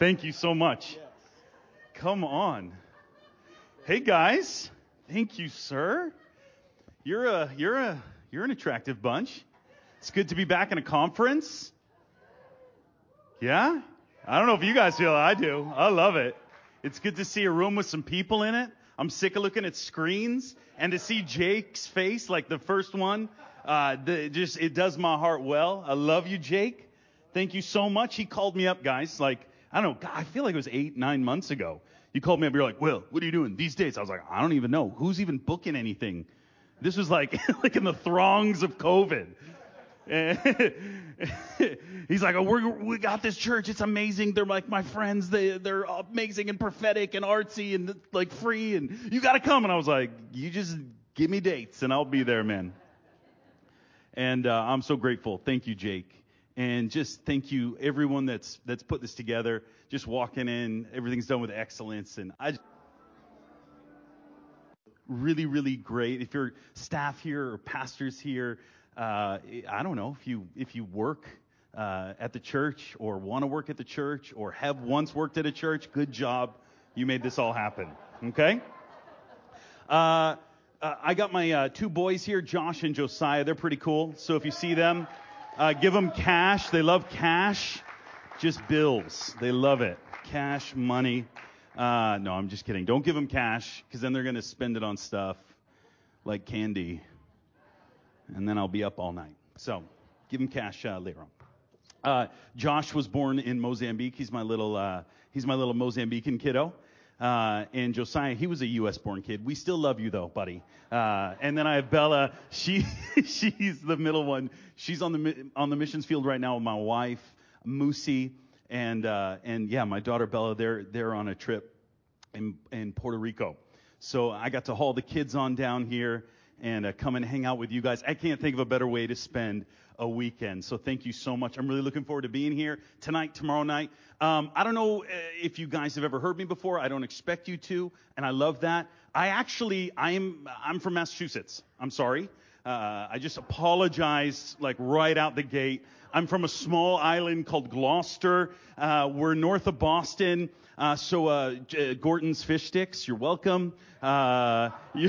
Thank you so much. Come on. Hey guys. Thank you, sir. You're a you're a you're an attractive bunch. It's good to be back in a conference. Yeah? I don't know if you guys feel. I do. I love it. It's good to see a room with some people in it. I'm sick of looking at screens and to see Jake's face, like the first one, uh, the, just it does my heart well. I love you, Jake. Thank you so much. He called me up, guys. Like I don't know. God, I feel like it was eight, nine months ago. You called me up. You're like, Will, what are you doing these days? I was like, I don't even know. Who's even booking anything? This was like like in the throngs of COVID. He's like, oh, we we got this church. It's amazing. They're like my friends. They, they're amazing and prophetic and artsy and like free. And you got to come. And I was like, you just give me dates and I'll be there, man. And uh, I'm so grateful. Thank you, Jake. And just thank you, everyone that's that's put this together. Just walking in, everything's done with excellence. And I. Really, really great. If you're staff here or pastors here, uh, I don't know if you if you work uh, at the church or want to work at the church or have once worked at a church, good job. You made this all happen. Okay. Uh, uh I got my uh, two boys here, Josh and Josiah. They're pretty cool. So if you see them, uh, give them cash. They love cash. Just bills. They love it. Cash, money. Uh, no, I'm just kidding. Don't give them cash because then they're going to spend it on stuff like candy and then I'll be up all night. So give them cash uh, later on. Uh, Josh was born in Mozambique. He's my little uh, he's my little Mozambican kiddo. Uh, and Josiah, he was a U.S. born kid. We still love you though, buddy. Uh, and then I have Bella. She she's the middle one. She's on the on the missions field right now with my wife, Moosey, and uh, and yeah, my daughter Bella. They're they're on a trip in in Puerto Rico. So I got to haul the kids on down here and uh, come and hang out with you guys. I can't think of a better way to spend a weekend. So thank you so much. I'm really looking forward to being here tonight, tomorrow night. Um, I don't know uh, if you guys have ever heard me before. I don't expect you to, and I love that. I actually, I'm, I'm from Massachusetts. I'm sorry. Uh, I just apologize like right out the gate. I'm from a small island called Gloucester. Uh, we're north of Boston. Uh, so, uh, J- Gorton's fish sticks, you're welcome. Uh,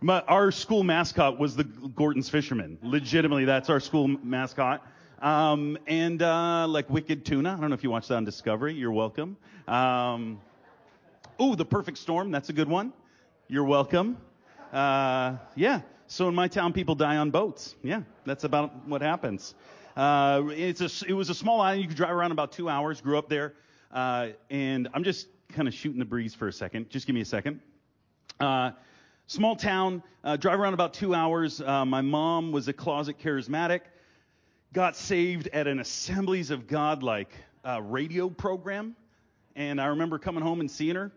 My, our school mascot was the Gorton's fisherman. Legitimately, that's our school mascot. Um, and uh, like Wicked Tuna. I don't know if you watched that on Discovery. You're welcome. Um, oh, The Perfect Storm. That's a good one. You're welcome. Uh, yeah. So in my town, people die on boats. Yeah, that's about what happens. Uh, it's a, it was a small island. You could drive around about two hours. Grew up there. Uh, and I'm just kind of shooting the breeze for a second. Just give me a second. Uh, small town, uh, drive around about two hours. Uh, my mom was a closet charismatic, got saved at an Assemblies of God like uh, radio program. And I remember coming home and seeing her.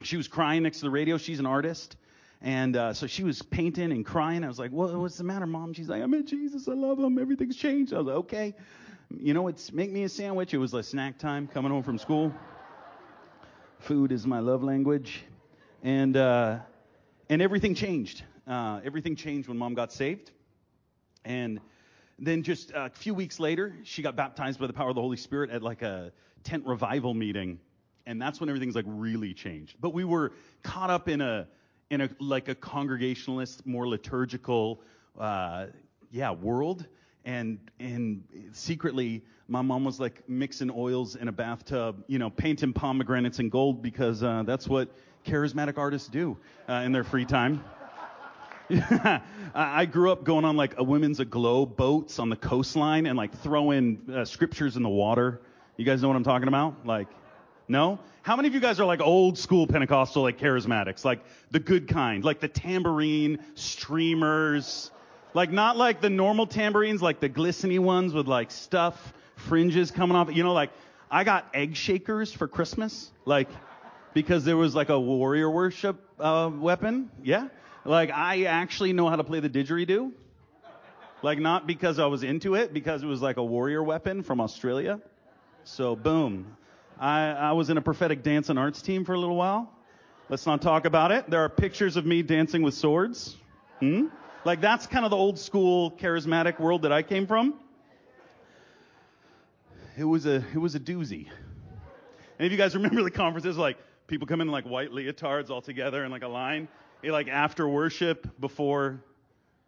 She was crying next to the radio. She's an artist. And uh, so she was painting and crying. I was like, what, What's the matter, mom? She's like, I met Jesus. I love him. Everything's changed. I was like, Okay you know, it's make me a sandwich. It was like snack time coming home from school. Food is my love language, and uh, and everything changed. Uh, everything changed when mom got saved, and then just a few weeks later, she got baptized by the power of the Holy Spirit at like a tent revival meeting, and that's when everything's like really changed. But we were caught up in a in a like a congregationalist, more liturgical, uh, yeah, world and and secretly my mom was like mixing oils in a bathtub, you know, painting pomegranates in gold because uh, that's what charismatic artists do uh, in their free time. I grew up going on like a women's aglow boats on the coastline and like throwing uh, scriptures in the water. You guys know what I'm talking about? Like, no? How many of you guys are like old school Pentecostal, like charismatics, like the good kind, like the tambourine, streamers, like not like the normal tambourines, like the glistening ones with like stuff, fringes coming off. You know, like I got egg shakers for Christmas, like because there was like a warrior worship uh, weapon. Yeah, like I actually know how to play the didgeridoo. Like not because I was into it, because it was like a warrior weapon from Australia. So boom, I, I was in a prophetic dance and arts team for a little while. Let's not talk about it. There are pictures of me dancing with swords. Hmm? Like that's kind of the old school charismatic world that I came from. it was a it was a doozy. And if you guys remember the conferences, like people come in like white leotards all together in like a line, like after worship before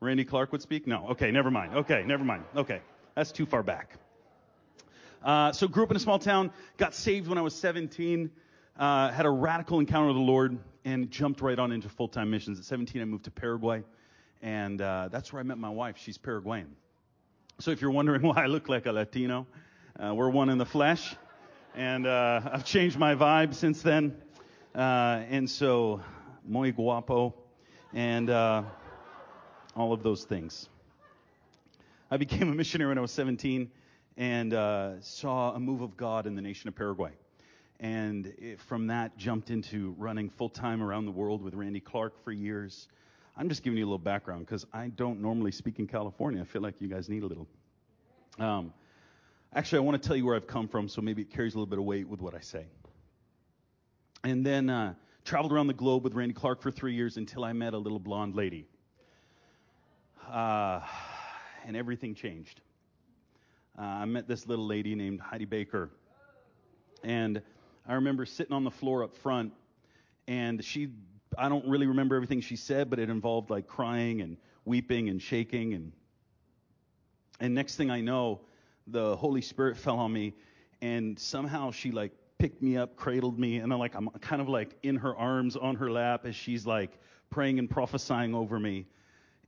Randy Clark would speak. No, okay, never mind. Okay, never mind. Okay, that's too far back. Uh, so grew up in a small town, got saved when I was 17, uh, had a radical encounter with the Lord, and jumped right on into full-time missions. At 17, I moved to Paraguay, and uh, that's where I met my wife. She's Paraguayan. So if you're wondering why I look like a Latino, uh, we're one in the flesh, and uh, I've changed my vibe since then. And so, muy guapo, and all of those things. I became a missionary when I was 17 and uh, saw a move of God in the nation of Paraguay. And it, from that, jumped into running full time around the world with Randy Clark for years. I'm just giving you a little background because I don't normally speak in California. I feel like you guys need a little. Um, actually, I want to tell you where I've come from, so maybe it carries a little bit of weight with what I say. And then uh, traveled around the globe with Randy Clark for three years until I met a little blonde lady. Uh, and everything changed. Uh, I met this little lady named Heidi Baker. And I remember sitting on the floor up front, and she, I don't really remember everything she said, but it involved like crying and weeping and shaking. And, and next thing I know, the Holy Spirit fell on me, and somehow she like picked me up, cradled me, and I'm like, I'm kind of like in her arms on her lap as she's like praying and prophesying over me.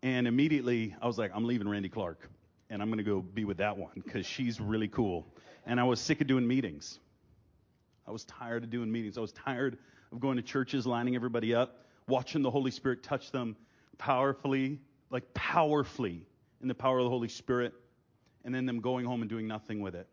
And immediately I was like, I'm leaving Randy Clark and I'm going to go be with that one because she's really cool. And I was sick of doing meetings. I was tired of doing meetings. I was tired of going to churches, lining everybody up, watching the Holy Spirit touch them powerfully, like powerfully in the power of the Holy Spirit, and then them going home and doing nothing with it.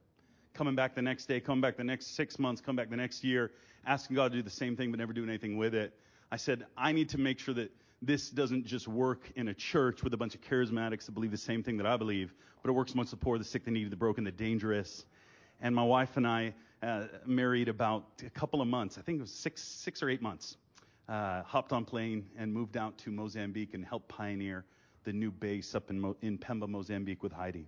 Coming back the next day, coming back the next six months, coming back the next year, asking God to do the same thing but never doing anything with it. I said, I need to make sure that this doesn't just work in a church with a bunch of charismatics that believe the same thing that I believe, but it works amongst the poor, the sick, the needy, the broken, the dangerous. And my wife and I uh, married about a couple of months. I think it was six, six or eight months. Uh, hopped on plane and moved out to Mozambique and helped pioneer the new base up in, Mo- in Pemba, Mozambique with Heidi.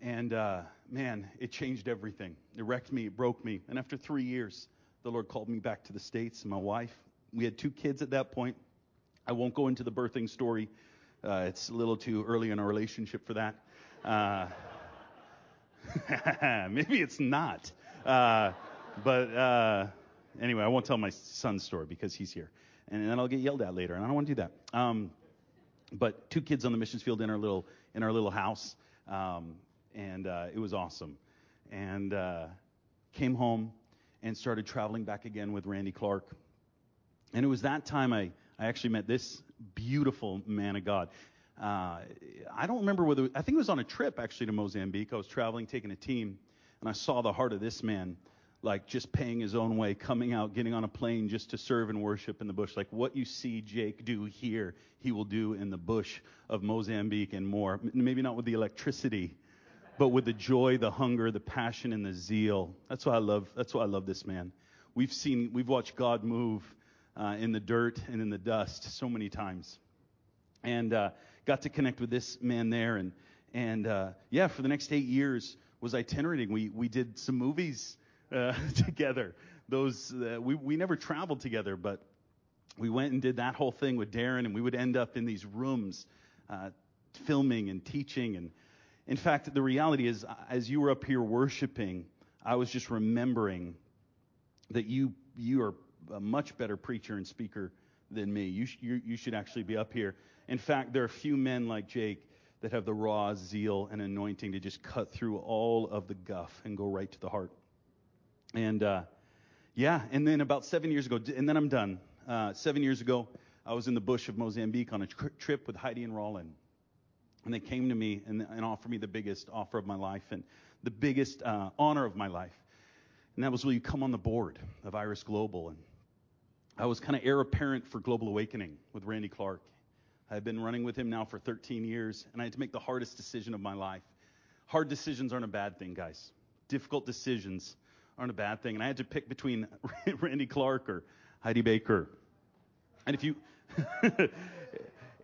And uh, man, it changed everything. It wrecked me, it broke me. And after three years, the Lord called me back to the States. And my wife, we had two kids at that point. I won't go into the birthing story. Uh, it's a little too early in our relationship for that. Uh, maybe it's not. Uh, but uh, anyway, I won't tell my son's story because he's here. And then I'll get yelled at later, and I don't want to do that. Um, but two kids on the missions field in our little in our little house, um, and uh, it was awesome. And uh, came home and started traveling back again with Randy Clark. And it was that time I I actually met this beautiful man of God. Uh, I don't remember whether, I think it was on a trip actually to Mozambique. I was traveling, taking a team, and I saw the heart of this man, like just paying his own way, coming out, getting on a plane just to serve and worship in the bush. Like what you see Jake do here, he will do in the bush of Mozambique and more. Maybe not with the electricity, but with the joy, the hunger, the passion, and the zeal. That's why I love, that's why I love this man. We've seen, we've watched God move uh, in the dirt and in the dust so many times. And uh, got to connect with this man there. And, and uh, yeah, for the next eight years was itinerating. We, we did some movies uh, together. Those uh, we, we never traveled together, but we went and did that whole thing with Darren, and we would end up in these rooms uh, filming and teaching. And in fact, the reality is, as you were up here worshiping, I was just remembering that you you are a much better preacher and speaker than me. You, sh- you, you should actually be up here. In fact, there are few men like Jake that have the raw zeal and anointing to just cut through all of the guff and go right to the heart. And uh, yeah, and then about seven years ago, and then I'm done. Uh, seven years ago, I was in the bush of Mozambique on a tr- trip with Heidi and Rolland. And they came to me and, and offered me the biggest offer of my life and the biggest uh, honor of my life. And that was, will you come on the board of Iris Global? And I was kind of heir apparent for Global Awakening with Randy Clark. I've been running with him now for 13 years, and I had to make the hardest decision of my life. Hard decisions aren't a bad thing, guys. Difficult decisions aren't a bad thing. And I had to pick between Randy Clark or Heidi Baker. And if you,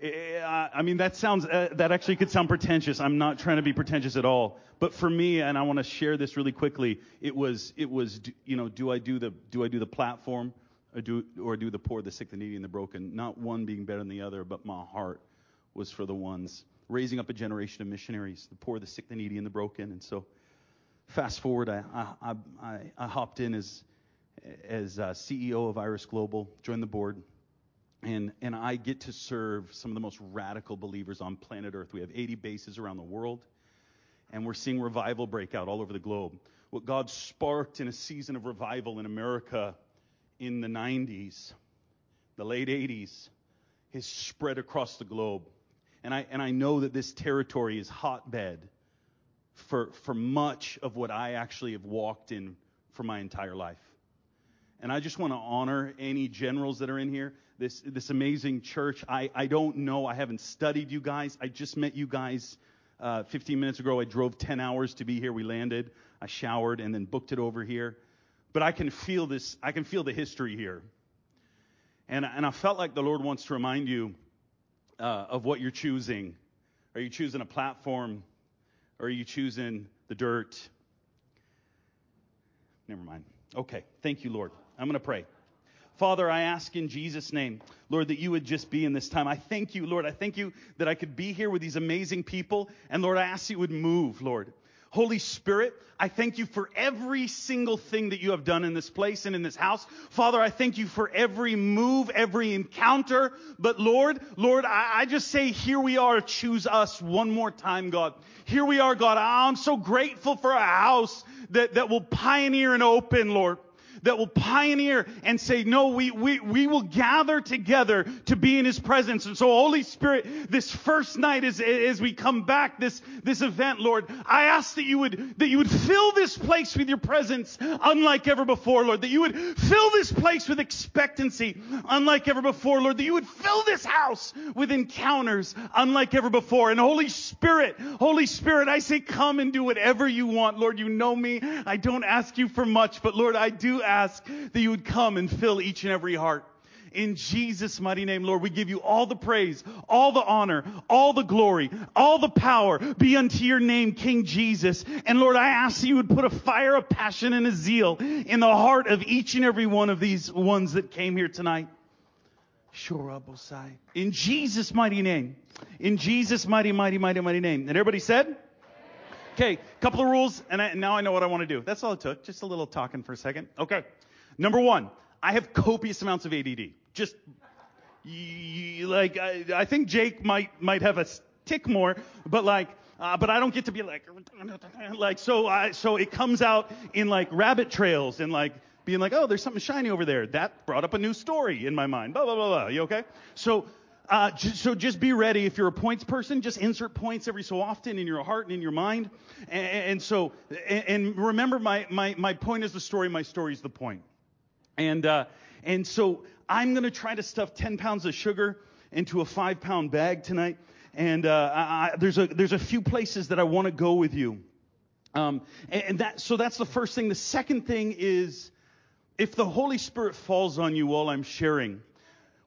I mean, that sounds, uh, that actually could sound pretentious. I'm not trying to be pretentious at all. But for me, and I want to share this really quickly, it was, it was, you know, do I do the, do I do the platform or do, or do the poor, the sick, the needy, and the broken? Not one being better than the other, but my heart was for the ones raising up a generation of missionaries, the poor, the sick, the needy, and the broken. And so, fast forward, I, I, I, I hopped in as, as uh, CEO of Iris Global, joined the board and, and I get to serve some of the most radical believers on planet Earth. We have 80 bases around the world, and we're seeing revival break out all over the globe. What God sparked in a season of revival in America in the 90s, the late 80s, has spread across the globe. And I, and I know that this territory is hotbed for, for much of what I actually have walked in for my entire life. And I just want to honor any generals that are in here this, this amazing church. I, I don't know. I haven't studied you guys. I just met you guys uh, 15 minutes ago. I drove 10 hours to be here. We landed. I showered and then booked it over here. But I can feel this. I can feel the history here. And, and I felt like the Lord wants to remind you uh, of what you're choosing. Are you choosing a platform? Or are you choosing the dirt? Never mind. Okay. Thank you, Lord. I'm going to pray. Father, I ask in Jesus' name, Lord, that you would just be in this time. I thank you, Lord. I thank you that I could be here with these amazing people. And Lord, I ask you would move, Lord. Holy Spirit, I thank you for every single thing that you have done in this place and in this house. Father, I thank you for every move, every encounter. But Lord, Lord, I, I just say, here we are. Choose us one more time, God. Here we are, God. I'm so grateful for a house that, that will pioneer and open, Lord that will pioneer and say, no, we, we, we will gather together to be in His presence. And so, Holy Spirit, this first night as, as we come back, this, this event, Lord, I ask that you would, that you would fill this place with your presence unlike ever before, Lord, that you would fill this place with expectancy unlike ever before, Lord, that you would fill this house with encounters unlike ever before. And Holy Spirit, Holy Spirit, I say, come and do whatever you want. Lord, you know me. I don't ask you for much, but Lord, I do ask that you would come and fill each and every heart. In Jesus' mighty name, Lord, we give you all the praise, all the honor, all the glory, all the power be unto your name, King Jesus. And Lord, I ask that you would put a fire, a passion, and a zeal in the heart of each and every one of these ones that came here tonight. In Jesus' mighty name. In Jesus' mighty, mighty, mighty, mighty name. And everybody said? Okay, couple of rules, and I, now I know what I want to do. That's all it took. Just a little talking for a second. Okay. Number one, I have copious amounts of ADD. Just like I, I think Jake might might have a tick more, but like uh, but I don't get to be like, like so. I, so it comes out in like rabbit trails and like being like, oh, there's something shiny over there. That brought up a new story in my mind. Blah blah blah blah. You okay? So uh, just, so just be ready. If you're a points person, just insert points every so often in your heart and in your mind. And, and so, and, and, remember, my, my, my point is the story. My story is the point. And, uh, and so I'm going to try to stuff 10 pounds of sugar into a five pound bag tonight. And uh, I, I, there's a there's a few places that I want to go with you. Um, and, and that so that's the first thing. The second thing is if the Holy Spirit falls on you while I'm sharing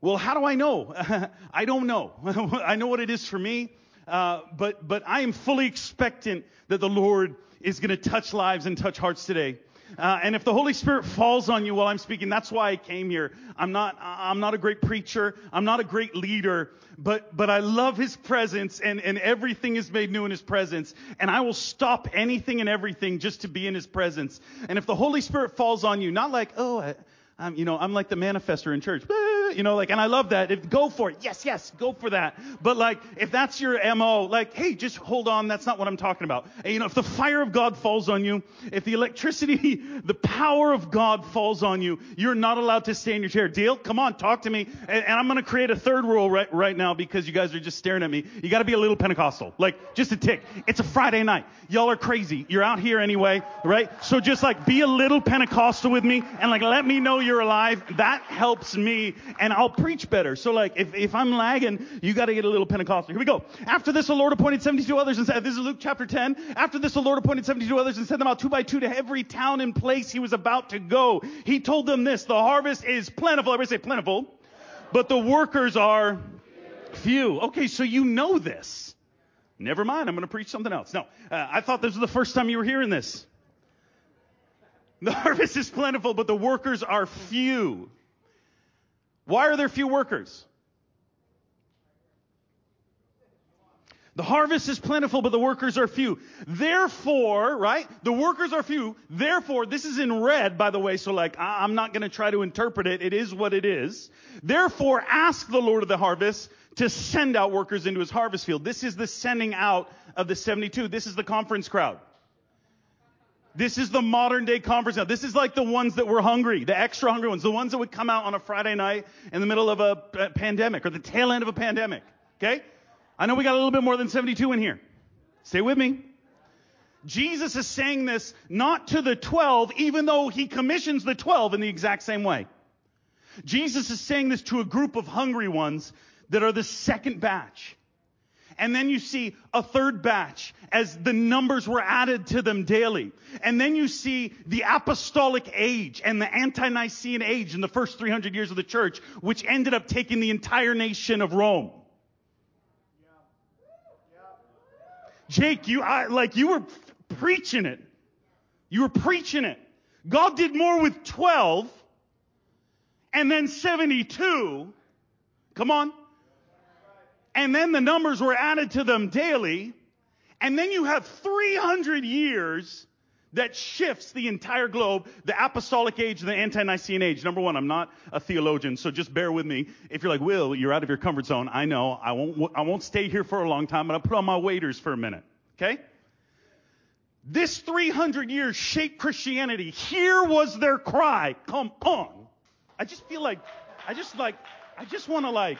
well, how do I know? I don't know. I know what it is for me, uh, but but I am fully expectant that the Lord is going to touch lives and touch hearts today. Uh, and if the Holy Spirit falls on you while I'm speaking, that's why I came here. I'm not, I'm not a great preacher. I'm not a great leader, but, but I love His presence and, and everything is made new in His presence. And I will stop anything and everything just to be in His presence. And if the Holy Spirit falls on you, not like, oh, I, I'm, you know, I'm like the manifester in church. You know, like, and I love that. If, go for it. Yes, yes, go for that. But like, if that's your MO, like, hey, just hold on. That's not what I'm talking about. And, you know, if the fire of God falls on you, if the electricity, the power of God falls on you, you're not allowed to stay in your chair. Deal? Come on, talk to me. And, and I'm going to create a third rule right, right now because you guys are just staring at me. You got to be a little Pentecostal. Like, just a tick. It's a Friday night. Y'all are crazy. You're out here anyway, right? So just like be a little Pentecostal with me and like let me know you're alive. That helps me and I'll preach better. So like if, if I'm lagging, you got to get a little Pentecostal. Here we go. After this, the Lord appointed 72 others and said, this is Luke chapter 10. After this, the Lord appointed 72 others and sent them out two by two to every town and place he was about to go. He told them this, the harvest is plentiful. Everybody say plentiful. But the workers are few. Okay, so you know this. Never mind, I'm going to preach something else. No, uh, I thought this was the first time you were hearing this. The harvest is plentiful, but the workers are few. Why are there few workers? The harvest is plentiful, but the workers are few. Therefore, right? The workers are few. Therefore, this is in red, by the way, so like, I'm not gonna try to interpret it. It is what it is. Therefore, ask the Lord of the harvest to send out workers into his harvest field. This is the sending out of the 72. This is the conference crowd. This is the modern day conference now. This is like the ones that were hungry, the extra hungry ones, the ones that would come out on a Friday night in the middle of a pandemic or the tail end of a pandemic. Okay? I know we got a little bit more than 72 in here. Stay with me. Jesus is saying this not to the 12, even though he commissions the 12 in the exact same way. Jesus is saying this to a group of hungry ones that are the second batch. And then you see a third batch as the numbers were added to them daily. And then you see the apostolic age and the ante-Nicene age in the first 300 years of the church, which ended up taking the entire nation of Rome. Jake, you, I, like, you were preaching it. You were preaching it. God did more with 12 and then 72. Come on. And then the numbers were added to them daily. And then you have 300 years that shifts the entire globe, the apostolic age the ante-Nicene age. Number one, I'm not a theologian, so just bear with me. If you're like, Will, you're out of your comfort zone. I know. I won't, I won't stay here for a long time, but I'll put on my waders for a minute. Okay? This 300 years shaped Christianity. Here was their cry. Come on. I just feel like, I just like, I just want to like,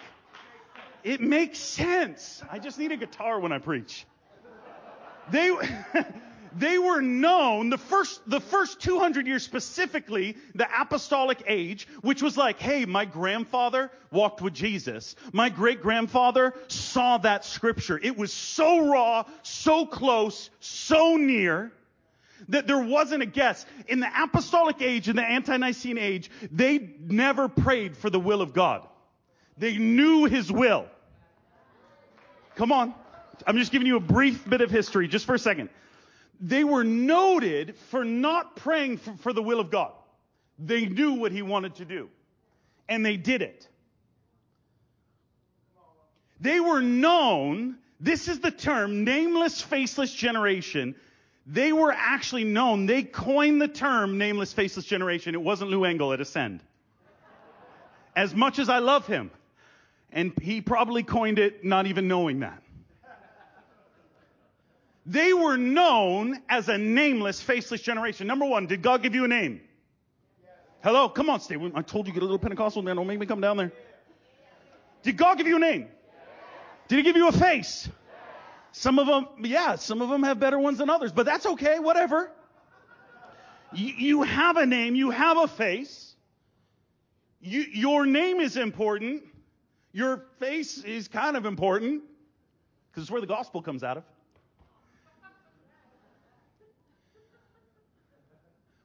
it makes sense. I just need a guitar when I preach. They, they were known, the first, the first 200 years specifically, the apostolic age, which was like, hey, my grandfather walked with Jesus. My great grandfather saw that scripture. It was so raw, so close, so near, that there wasn't a guess. In the apostolic age, in the ante-Nicene age, they never prayed for the will of God. They knew His will. Come on. I'm just giving you a brief bit of history just for a second they were noted for not praying for, for, the will of God. They knew what he wanted to do. And they did it. They were known, this is the term, nameless, faceless generation. They were actually known, they coined the term nameless, faceless generation. It wasn't Lou Engle at Ascend. As much as I love him. And he probably coined it not even knowing that. They were known as a nameless, faceless generation. Number one, did God give you a name? Hello, come on, stay. I told you get a little Pentecostal, man. Don't make me come down there. Did God give you a name? Did He give you a face? Some of them, yeah, some of them have better ones than others, but that's okay, whatever. You, you have a name, you have a face. You, your name is important. Your face is kind of important because it's where the gospel comes out of.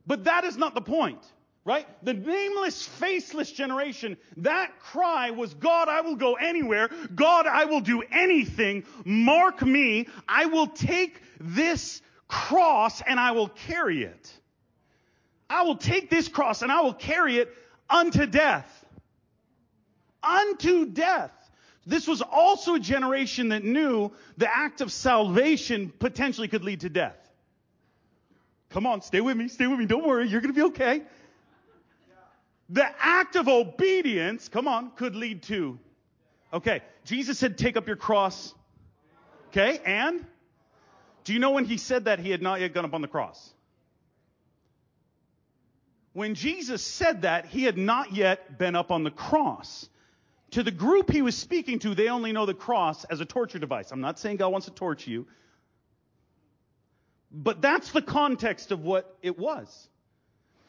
But that is not the point, right? The nameless, faceless generation, that cry was, God, I will go anywhere. God, I will do anything. Mark me. I will take this cross and I will carry it. I will take this cross and I will carry it unto death. Unto death. This was also a generation that knew the act of salvation potentially could lead to death. Come on, stay with me, stay with me. Don't worry, you're going to be okay. The act of obedience, come on, could lead to. Okay, Jesus said, take up your cross. Okay, and? Do you know when he said that he had not yet gone up on the cross? When Jesus said that, he had not yet been up on the cross. To the group he was speaking to, they only know the cross as a torture device. I'm not saying God wants to torture you. But that's the context of what it was.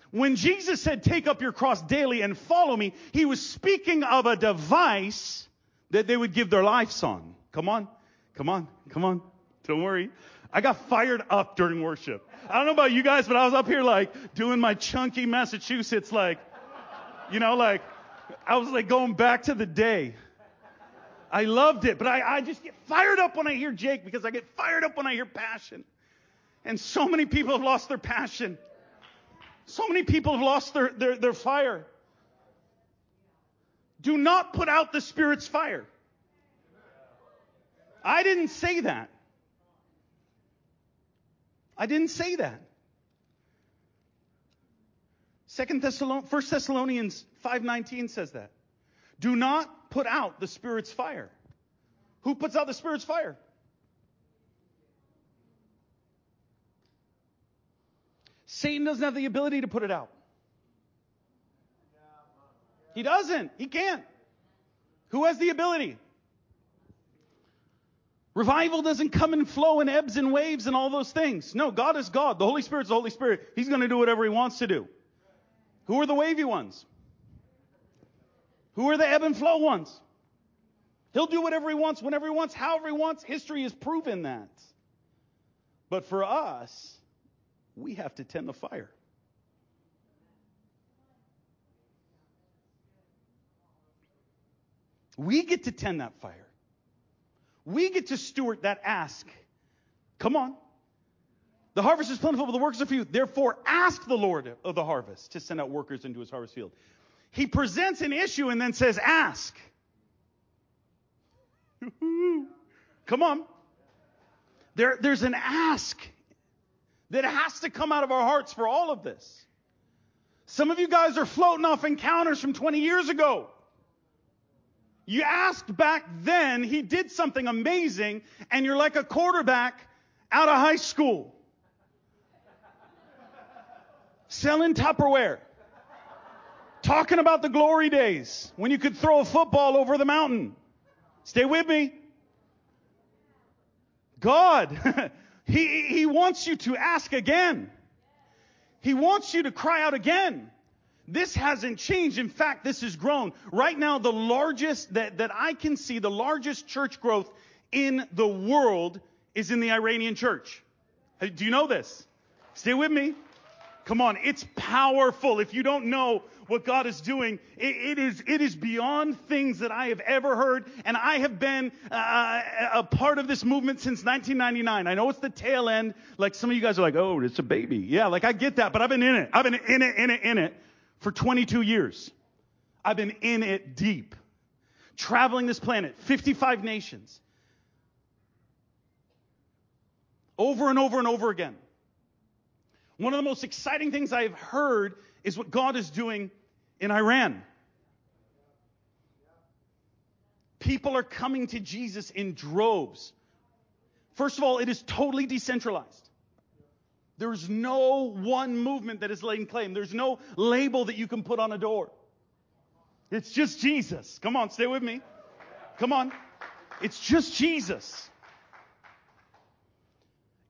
When Jesus said, take up your cross daily and follow me, he was speaking of a device that they would give their lives on. Come on. Come on. Come on. Don't worry. I got fired up during worship. I don't know about you guys, but I was up here like doing my chunky Massachusetts, like, you know, like, I was like going back to the day. I loved it, but I, I just get fired up when I hear Jake because I get fired up when I hear passion. And so many people have lost their passion. So many people have lost their, their, their fire. Do not put out the Spirit's fire. I didn't say that. I didn't say that. Second Thessalonians, 1 Thessalonians 5:19 says that. Do not put out the Spirit's fire. Who puts out the Spirit's fire? Satan doesn't have the ability to put it out. He doesn't. He can't. Who has the ability? Revival doesn't come and flow in ebbs and waves and all those things. No, God is God. The Holy Spirit's the Holy Spirit. He's going to do whatever He wants to do. Who are the wavy ones? Who are the ebb and flow ones? He'll do whatever He wants, whenever He wants, however He wants. History has proven that. But for us, we have to tend the fire. We get to tend that fire. We get to steward that ask. Come on. The harvest is plentiful, but the workers are few. Therefore, ask the Lord of the harvest to send out workers into his harvest field. He presents an issue and then says, ask. Come on. There, there's an ask that has to come out of our hearts for all of this. Some of you guys are floating off encounters from 20 years ago. You asked back then, he did something amazing, and you're like a quarterback out of high school. Selling Tupperware. Talking about the glory days when you could throw a football over the mountain. Stay with me. God, he, he wants you to ask again. He wants you to cry out again. This hasn't changed. In fact, this has grown. Right now, the largest that, that I can see, the largest church growth in the world is in the Iranian church. Do you know this? Stay with me. Come on. It's powerful. If you don't know what God is doing, it, it is, it is beyond things that I have ever heard. And I have been uh, a part of this movement since 1999. I know it's the tail end. Like some of you guys are like, oh, it's a baby. Yeah, like I get that, but I've been in it. I've been in it, in it, in it for 22 years. I've been in it deep, traveling this planet, 55 nations, over and over and over again. One of the most exciting things I've heard is what God is doing in Iran. People are coming to Jesus in droves. First of all, it is totally decentralized. There's no one movement that is laying claim. There's no label that you can put on a door. It's just Jesus. Come on, stay with me. Come on. It's just Jesus.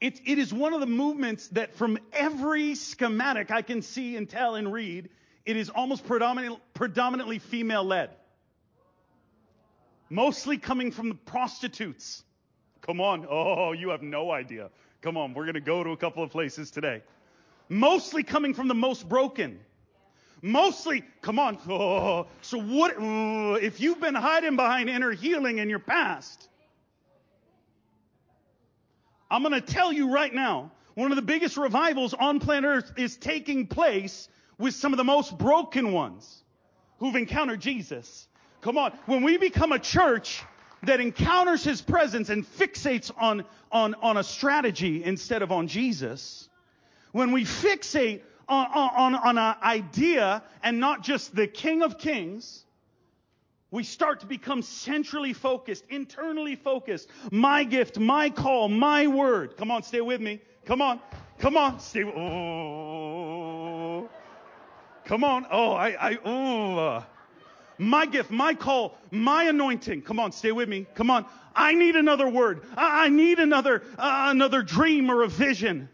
It, it is one of the movements that from every schematic I can see and tell and read, it is almost predominantly, predominantly female led. Mostly coming from the prostitutes. Come on. Oh, you have no idea. Come on, we're going to go to a couple of places today. Mostly coming from the most broken. Mostly, come on. Oh, so what, if you've been hiding behind inner healing in your past, I'm going to tell you right now, one of the biggest revivals on planet Earth is taking place with some of the most broken ones who've encountered Jesus. Come on. When we become a church that encounters his presence and fixates on, on, on a strategy instead of on Jesus, when we fixate on, on, on an idea and not just the King of Kings, we start to become centrally focused, internally focused. My gift, my call, my word. Come on, stay with me. Come on. Come on. Stay. Oh. Come on. Oh, I, I, oh my gift, my call, my anointing. Come on, stay with me. Come on. I need another word. I need another, uh, another dream or a vision.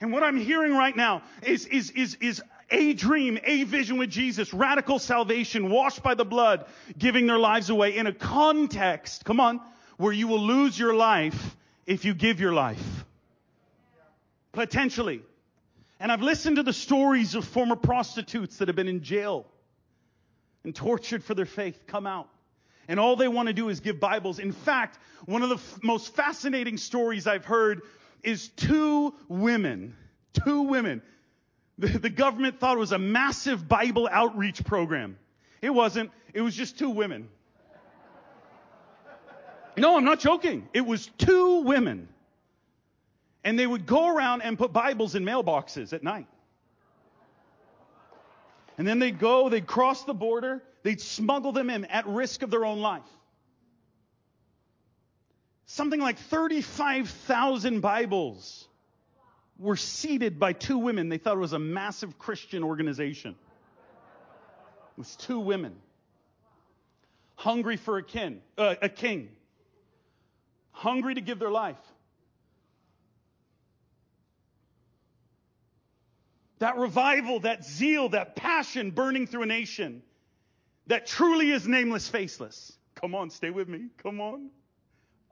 And what I'm hearing right now is, is, is, is a dream, a vision with Jesus, radical salvation, washed by the blood, giving their lives away in a context, come on, where you will lose your life if you give your life. Potentially. And I've listened to the stories of former prostitutes that have been in jail and tortured for their faith come out. And all they want to do is give Bibles. In fact, one of the f- most fascinating stories I've heard is two women, two women. The, the government thought it was a massive Bible outreach program. It wasn't. It was just two women. No, I'm not joking. It was two women. And they would go around and put Bibles in mailboxes at night. And then they'd go, they'd cross the border, they'd smuggle them in at risk of their own life. Something like 35,000 Bibles were seeded by two women. They thought it was a massive Christian organization. It was two women. Hungry for a king, uh, a king. Hungry to give their life. That revival, that zeal, that passion burning through a nation that truly is nameless, faceless. Come on, stay with me. Come on.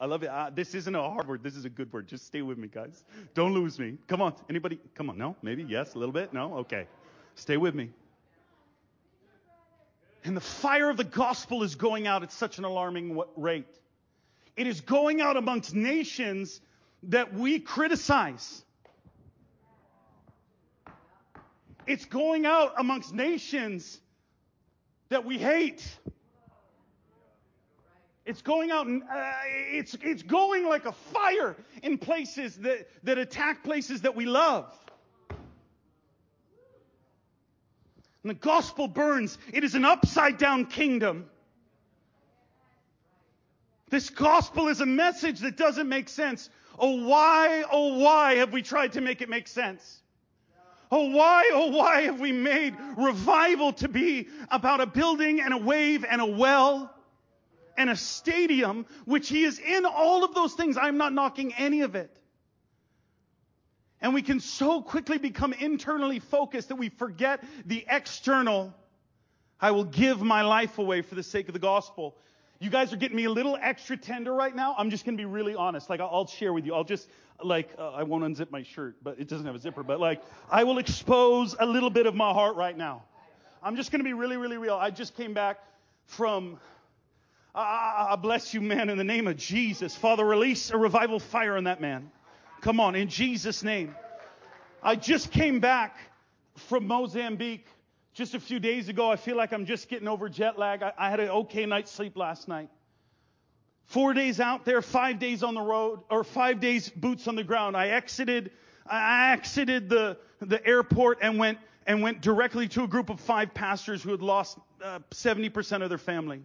I love it. Uh, this isn't a hard word. This is a good word. Just stay with me, guys. Don't lose me. Come on. Anybody? Come on. No? Maybe? Yes? A little bit? No? Okay. Stay with me. And the fire of the gospel is going out at such an alarming rate. It is going out amongst nations that we criticize. It's going out amongst nations that we hate. It's going out and uh, it's, it's going like a fire in places that, that attack places that we love. And the gospel burns. It is an upside down kingdom. This gospel is a message that doesn't make sense. Oh, why, oh, why have we tried to make it make sense? Oh, why, oh, why have we made revival to be about a building and a wave and a well and a stadium, which he is in all of those things. I'm not knocking any of it. And we can so quickly become internally focused that we forget the external. I will give my life away for the sake of the gospel. You guys are getting me a little extra tender right now. I'm just going to be really honest. Like, I'll share with you. I'll just, like, uh, I won't unzip my shirt, but it doesn't have a zipper. But, like, I will expose a little bit of my heart right now. I'm just going to be really, really real. I just came back from, I bless you, man, in the name of Jesus. Father, release a revival fire on that man. Come on, in Jesus' name. I just came back from Mozambique just a few days ago, I feel like I'm just getting over jet lag. I, had an okay night's sleep last night. Four days out there, five days on the road, or five days boots on the ground. I exited, I exited the, the airport and went, and went directly to a group of five pastors who had lost uh, 70% of their family.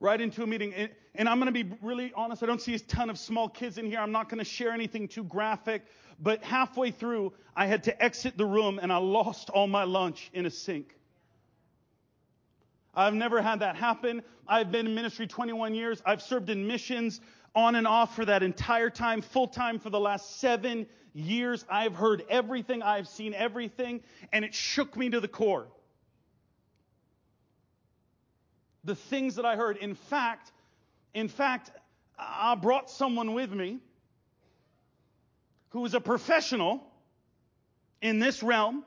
Right into a meeting. And, and I'm going to be really honest. I don't see a ton of small kids in here. I'm not going to share anything too graphic. But halfway through, I had to exit the room and I lost all my lunch in a sink. I've never had that happen. I've been in ministry 21 years. I've served in missions on and off for that entire time, full time for the last seven years. I've heard everything. I've seen everything. And it shook me to the core. The things that I heard. In fact, in fact, I brought someone with me who is a professional in this realm,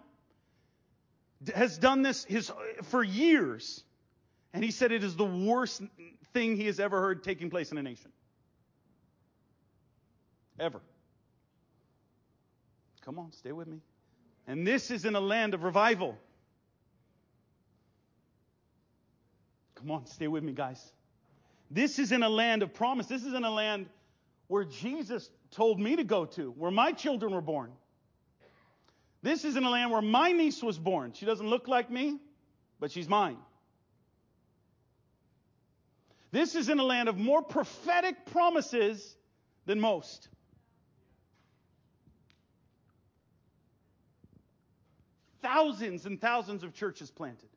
has done this his, for years, and he said it is the worst thing he has ever heard taking place in a nation. Ever. Come on, stay with me. And this is in a land of revival. Come on, stay with me, guys. This is in a land of promise. This is in a land where Jesus told me to go to, where my children were born. This is in a land where my niece was born. She doesn't look like me, but she's mine. This is in a land of more prophetic promises than most. Thousands and thousands of churches planted.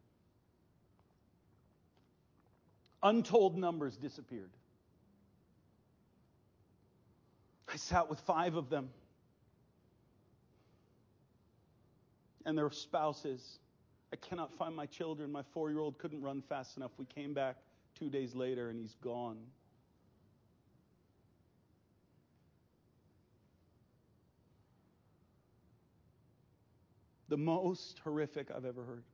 Untold numbers disappeared. I sat with five of them and their spouses. I cannot find my children. My four year old couldn't run fast enough. We came back two days later and he's gone. The most horrific I've ever heard.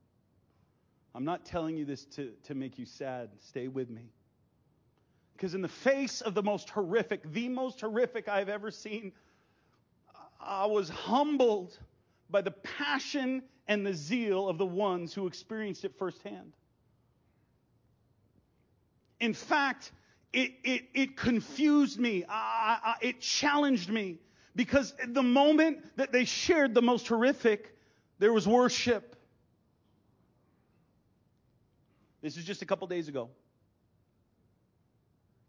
I'm not telling you this to, to make you sad. Stay with me. Because in the face of the most horrific, the most horrific I've ever seen, I was humbled by the passion and the zeal of the ones who experienced it firsthand. In fact, it, it, it confused me. I, I, it challenged me because the moment that they shared the most horrific, there was worship. This is just a couple days ago.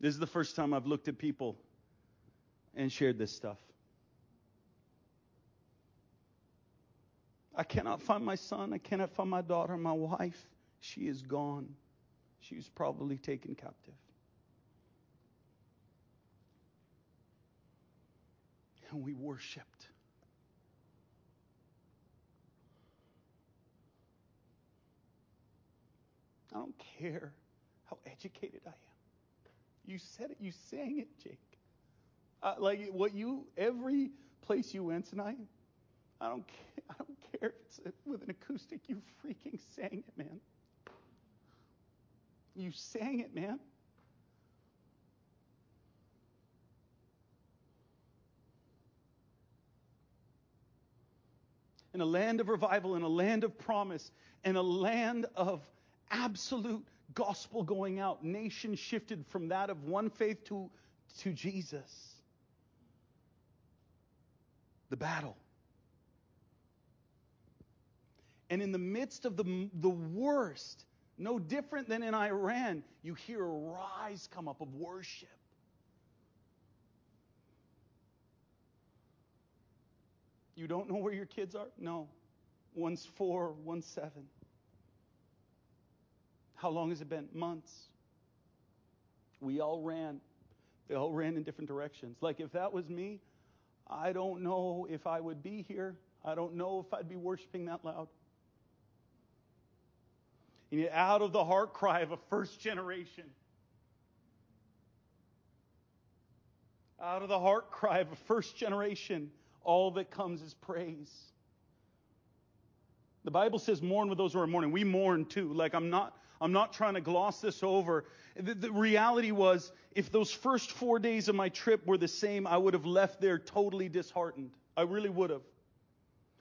This is the first time I've looked at people and shared this stuff. I cannot find my son. I cannot find my daughter, my wife. She is gone. She was probably taken captive. And we worshiped. I don't care how educated I am. You said it. You sang it, Jake. Uh, like what you, every place you went tonight, I don't care. I don't care if it's with an acoustic. You freaking sang it, man. You sang it, man. In a land of revival, in a land of promise, in a land of absolute gospel going out, Nation shifted from that of one faith to, to Jesus. The battle. And in the midst of the, the worst, no different than in Iran, you hear a rise come up of worship. You don't know where your kids are? No. One's four, one's seven. How long has it been? Months. We all ran. They all ran in different directions. Like if that was me, I don't know if I would be here. I don't know if I'd be worshiping that loud. And yet, out of the heart cry of a first generation, out of the heart cry of a first generation, all that comes is praise. The Bible says, mourn with those who are mourning. We mourn too. Like, I'm not I'm not trying to gloss this over. The, the, reality was, if those first four days of my trip were the same, I would have left there totally disheartened. I really would have.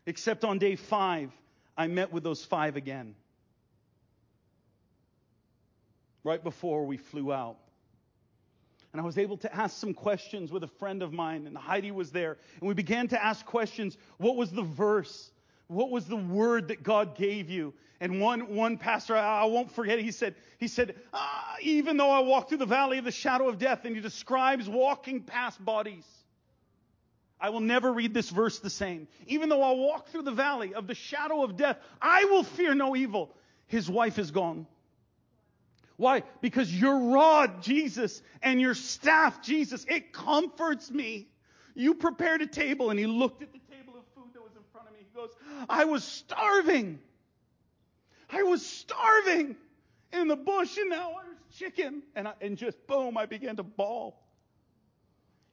Except on day five, I met with those five again. Right before we flew out. And I was able to ask some questions with a friend of mine, and Heidi was there. And we began to ask questions. What was the verse? What was the word that God gave you? And one, one pastor, I, I won't forget, he said, he said, ah, even though I walk through the valley of the shadow of death, and he describes walking past bodies. I will never read this verse the same. Even though I walk through the valley of the shadow of death, I will fear no evil. His wife is gone. Why? Because your rod, Jesus, and your staff, Jesus, it comforts me. You prepared a table, and he looked at the table of food that was in front of me. He goes, I was starving. I was starving in the bush and now there's chicken. And, I, and just boom, I began to bawl.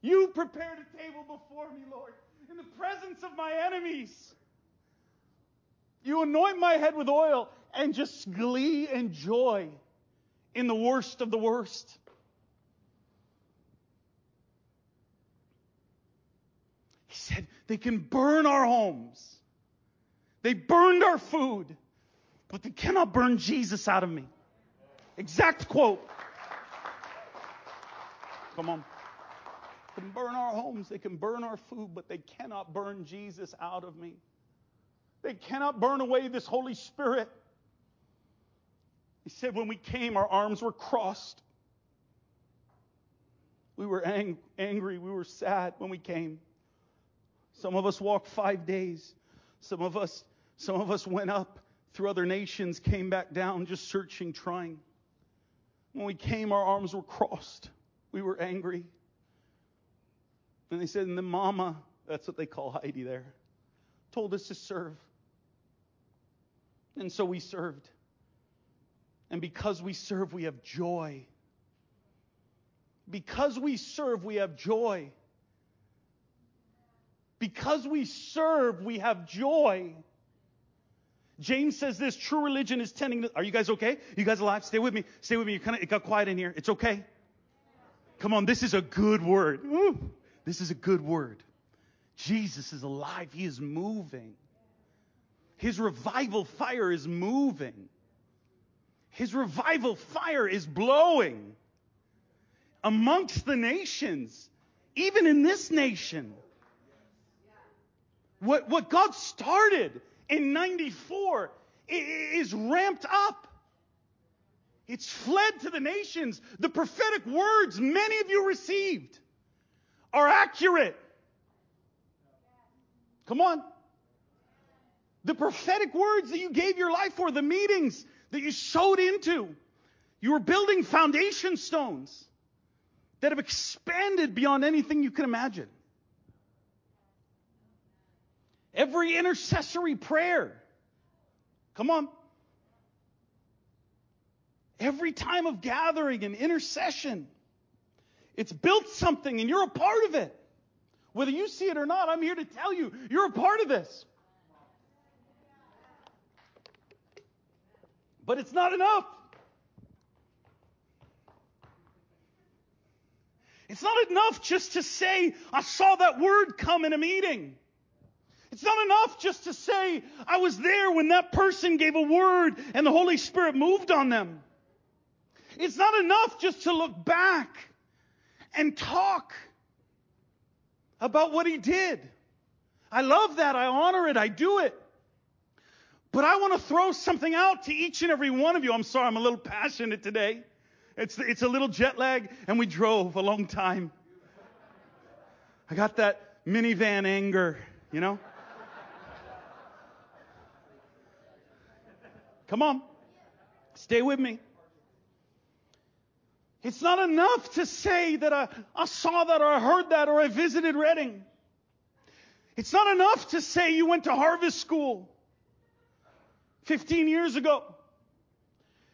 You prepared a table before me, Lord, in the presence of my enemies. You anoint my head with oil and just glee and joy in the worst of the worst. He said, they can burn our homes. They burned our food but they cannot burn Jesus out of me. Exact quote. Come on. They can burn our homes, they can burn our food, but they cannot burn Jesus out of me. They cannot burn away this Holy Spirit. He said, when we came, our arms were crossed. We were ang- angry. We were sad when we came. Some of us walked five days. Some of us, some of us went up through other nations, came back down, just searching, trying. When we came, our arms were crossed. We were angry. And they said, and then Mama, that's what they call Heidi there, told us to serve. And so we served. And because we serve, we have joy. Because we serve, we have joy. Because we serve, we have joy. James says this, true religion is tending to, are you guys okay? You guys alive? Stay with me. Stay with me. You kind of, it got quiet in here. It's okay. Come on, this is a good word. Woo. This is a good word. Jesus is alive. He is moving. His revival fire is moving. His revival fire is blowing amongst the nations, even in this nation. What, what God started in 94 is ramped up. It's fled to the nations. The prophetic words many of you received are accurate. Come on. The prophetic words that you gave your life for, the meetings that you sowed into, you were building foundation stones that have expanded beyond anything you can imagine. Every intercessory prayer. Come on. Every time of gathering and intercession. It's built something and you're a part of it. Whether you see it or not, I'm here to tell you, you're a part of this. But it's not enough. It's not enough just to say, I saw that word come in a meeting. It's not enough just to say, I was there when that person gave a word and the Holy Spirit moved on them. It's not enough just to look back and talk about what he did. I love that. I honor it. I do it. But I want to throw something out to each and every one of you. I'm sorry, I'm a little passionate today. It's, it's a little jet lag, and we drove a long time. I got that minivan anger, you know? Come on. Stay with me. It's not enough to say that I, I, saw that or I heard that or I visited Redding. It's not enough to say you went to harvest school 15 years ago.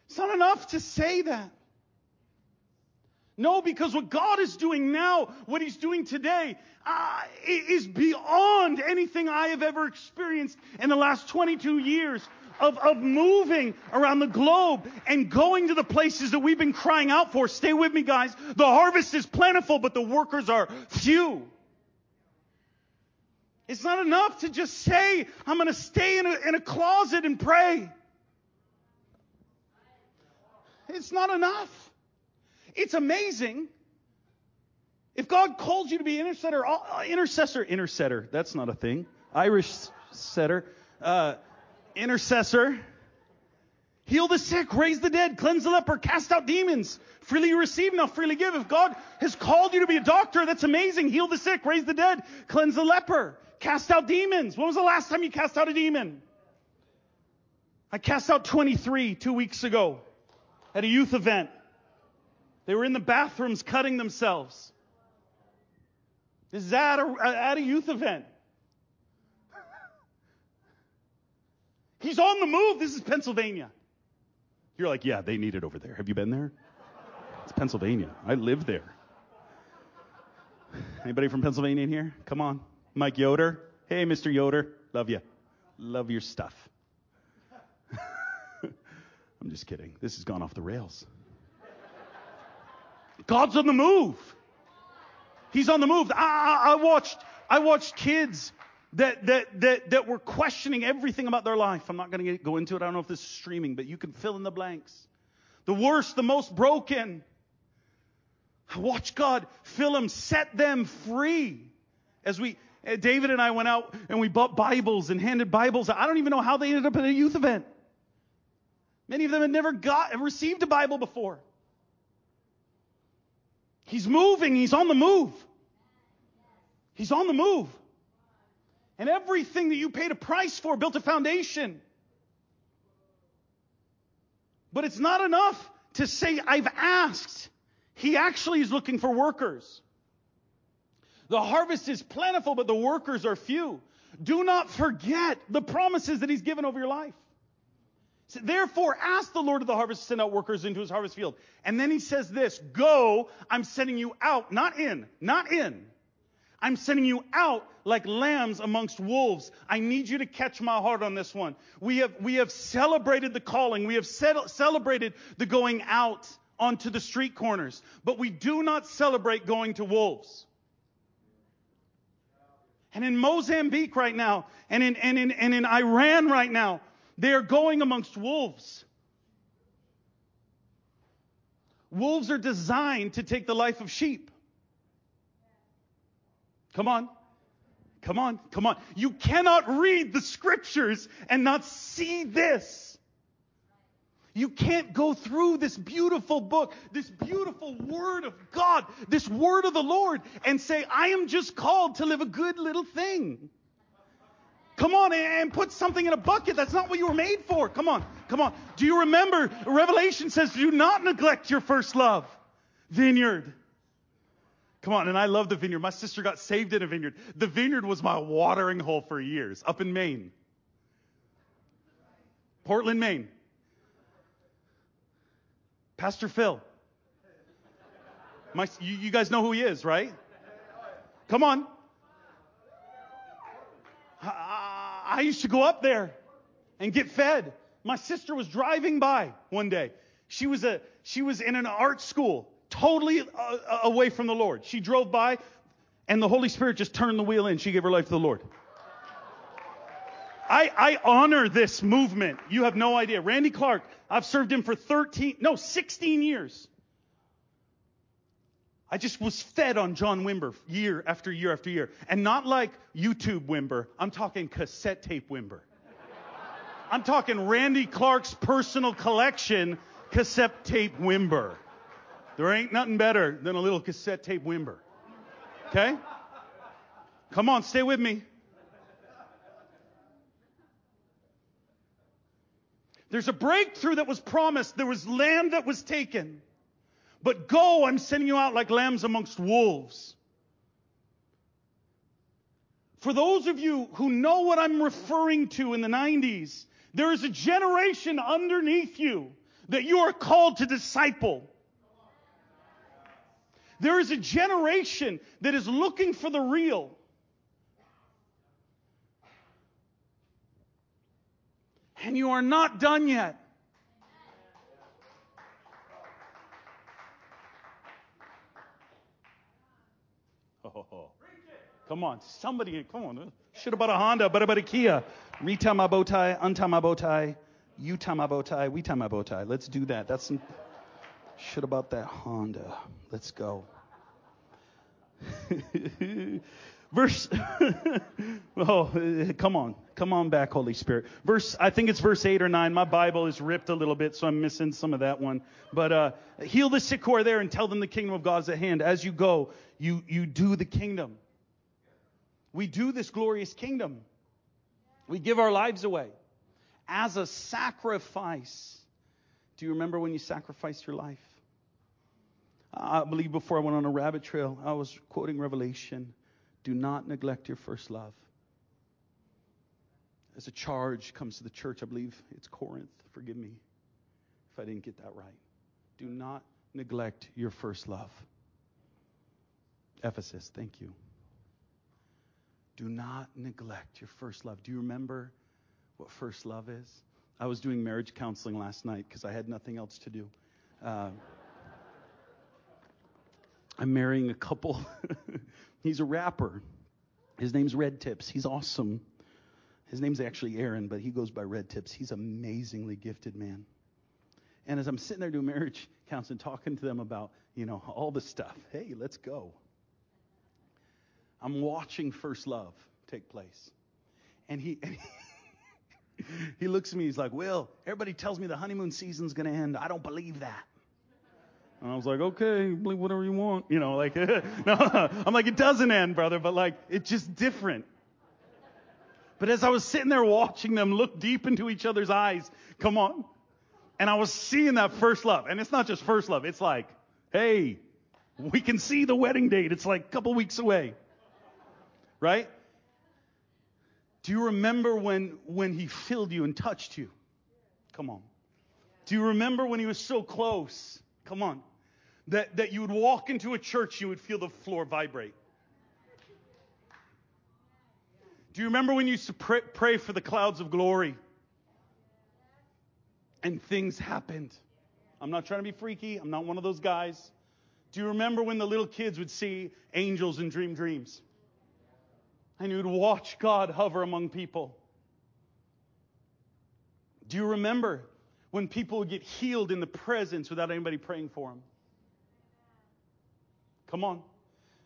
It's not enough to say that. No, because what God is doing now, what He's doing today, uh, is beyond anything I have ever experienced in the last 22 years of, of moving around the globe and going to the places that we've been crying out for. Stay with me, guys. The harvest is plentiful, but the workers are few. It's not enough to just say, I'm going to stay in a, in a closet and pray. It's not enough. It's amazing. If God calls you to be intercessor, uh, intercessor, intercessor, that's not a thing. Irish setter, uh, intercessor, heal the sick, raise the dead, cleanse the leper, cast out demons. Freely you receive, now freely give. If God has called you to be a doctor, that's amazing. Heal the sick, raise the dead, cleanse the leper, cast out demons. When was the last time you cast out a demon? I cast out 23 two weeks ago at a youth event. They were in the bathrooms cutting themselves. This is at a, at a youth event. He's on the move. This is Pennsylvania. You're like, yeah, they need it over there. Have you been there? It's Pennsylvania. I live there. Anybody from Pennsylvania in here? Come on. Mike Yoder. Hey, Mr. Yoder. Love you. Love your stuff. I'm just kidding. This has gone off the rails. God's on the move. He's on the move. I, I, I watched, I watched kids that, that, that, that were questioning everything about their life. I'm not going to go into it. I don't know if this is streaming, but you can fill in the blanks. The worst, the most broken. I watched God fill them, set them free. As we, eh, David and I went out and we bought Bibles and handed Bibles. I don't even know how they ended up at a youth event. Many of them had never got, received a Bible before. He's moving. He's on the move. He's on the move. And everything that you paid a price for built a foundation. But it's not enough to say, I've asked. He actually is looking for workers. The harvest is plentiful, but the workers are few. Do not forget the promises that He's given over your life. So therefore, ask the Lord of the harvest to send out workers into his harvest field. And then he says this, go, I'm sending you out, not in, not in. I'm sending you out like lambs amongst wolves. I need you to catch my heart on this one. We have, we have celebrated the calling. We have celebrated the going out onto the street corners, but we do not celebrate going to wolves. And in Mozambique right now, and in, and in, and in Iran right now, they are going amongst wolves. Wolves are designed to take the life of sheep. Come on. Come on. Come on. You cannot read the scriptures and not see this. You can't go through this beautiful book, this beautiful word of God, this word of the Lord and say, I am just called to live a good little thing. Come on and put something in a bucket. That's not what you were made for. Come on. Come on. Do you remember Revelation says, do not neglect your first love. Vineyard. Come on, and I love the vineyard. My sister got saved in a vineyard. The vineyard was my watering hole for years up in Maine. Portland, Maine. Pastor Phil. My, you, you guys know who he is, right? Come on. I, I used to go up there and get fed. My sister was driving by one day. She was a she was in an art school totally uh, uh, away from the Lord. She drove by, and the Holy Spirit just turned the wheel in. She gave her life to the Lord. I, I honor this movement. You have no idea. Randy Clark, I've served him for 13, no, 16 years. I just was fed on John Wimber year after year after year. And not like YouTube Wimber. I'm talking cassette tape Wimber. I'm talking Randy Clark's personal collection cassette tape Wimber. There ain't nothing better than a little cassette tape Wimber. Okay? Come on, stay with me. There's a breakthrough that was promised. There was land that was taken. But go, I'm sending you out like lambs amongst wolves. For those of you who know what I'm referring to in the 90s, there is a generation underneath you that you are called to disciple. There is a generation that is looking for the real. And you are not done yet. Oh, come on, somebody, come on. Shit about a Honda, but about a Kia. Retie my bow tie, untie my bow tie, you tie my bow tie, we tie my bow tie. Let's do that. That's shit about that Honda. Let's go. verse oh come on. Come on back holy spirit. Verse i think it's verse 8 or 9 my bible is ripped a little bit so i'm missing some of that one. But uh, heal the sick who are there and tell them the kingdom of god is at hand. As you go you you do the kingdom. We do this glorious kingdom. We give our lives away as a sacrifice do you remember when you sacrificed your life I believe before I went on a rabbit trail, I was quoting Revelation do not neglect your first love. As a charge comes to the church, I believe it's Corinth. Forgive me if I didn't get that right. Do not neglect your first love. Ephesus, thank you. Do not neglect your first love. Do you remember what first love is? I was doing marriage counseling last night because I had nothing else to do. Uh, I'm marrying a couple. He's a rapper. His name's Red Tips. He's awesome. His name's actually Aaron, but he goes by Red Tips. He's an amazingly gifted man. And as I'm sitting there doing marriage counseling, talking to them about, you know, all the stuff, hey, let's go. I'm watching First Love take place. And he, and he, he looks at me, he's like, Will, everybody tells me the honeymoon season's going to end. I don't believe that. And I was like, okay, believe whatever you want. You know, like, no, I'm like, it doesn't end, brother, but like, it's just different. But as I was sitting there watching them look deep into each other's eyes, come on. And I was seeing that first love. And it's not just first love. It's like, hey, we can see the wedding date. It's like a couple weeks away. Right? Do you remember when, when he filled you and touched you? Come on. Do you remember when he was so close? Come on. That, that you would walk into a church, you would feel the floor vibrate. Do you remember when you pray, pray for the clouds of glory? And things happened. I'm not trying to be freaky. I'm not one of those guys. Do you remember when the little kids would see angels and dream dreams? And you would watch God hover among people. Do you remember when people would get healed in the presence without anybody praying for them? Come on.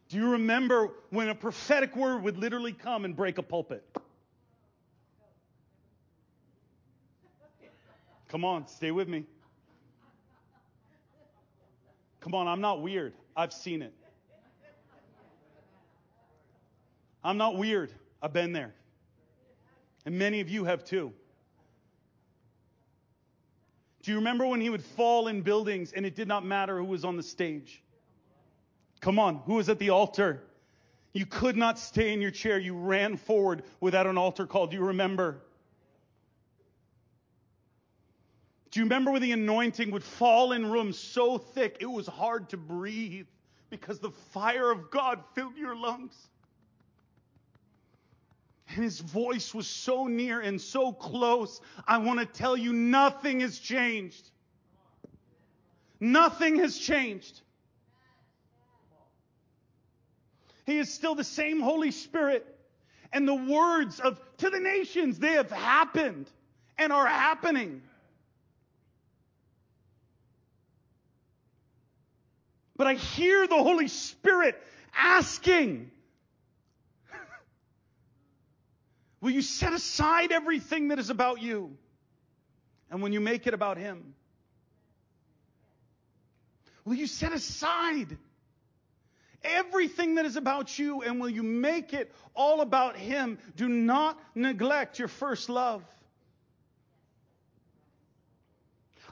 Do you remember when a prophetic word would literally come and break a pulpit? Come on, stay with me. Come on, I'm not weird. I've seen it. I'm not weird. I've been there. And many of you have too. Do you remember when he would fall in buildings and it did not matter who was on the stage? Come on, who was at the altar? You could not stay in your chair. You ran forward without an altar call. Do you remember? Do you remember when the anointing would fall in rooms so thick it was hard to breathe because the fire of God filled your lungs? And his voice was so near and so close. I want to tell you, nothing has changed. Nothing has changed. He is still the same Holy Spirit. And the words of to the nations, they have happened and are happening. But I hear the Holy Spirit asking, Will you set aside everything that is about you? And when you make it about Him, will you set aside everything that is about you and will you make it all about Him? Do not neglect your first love.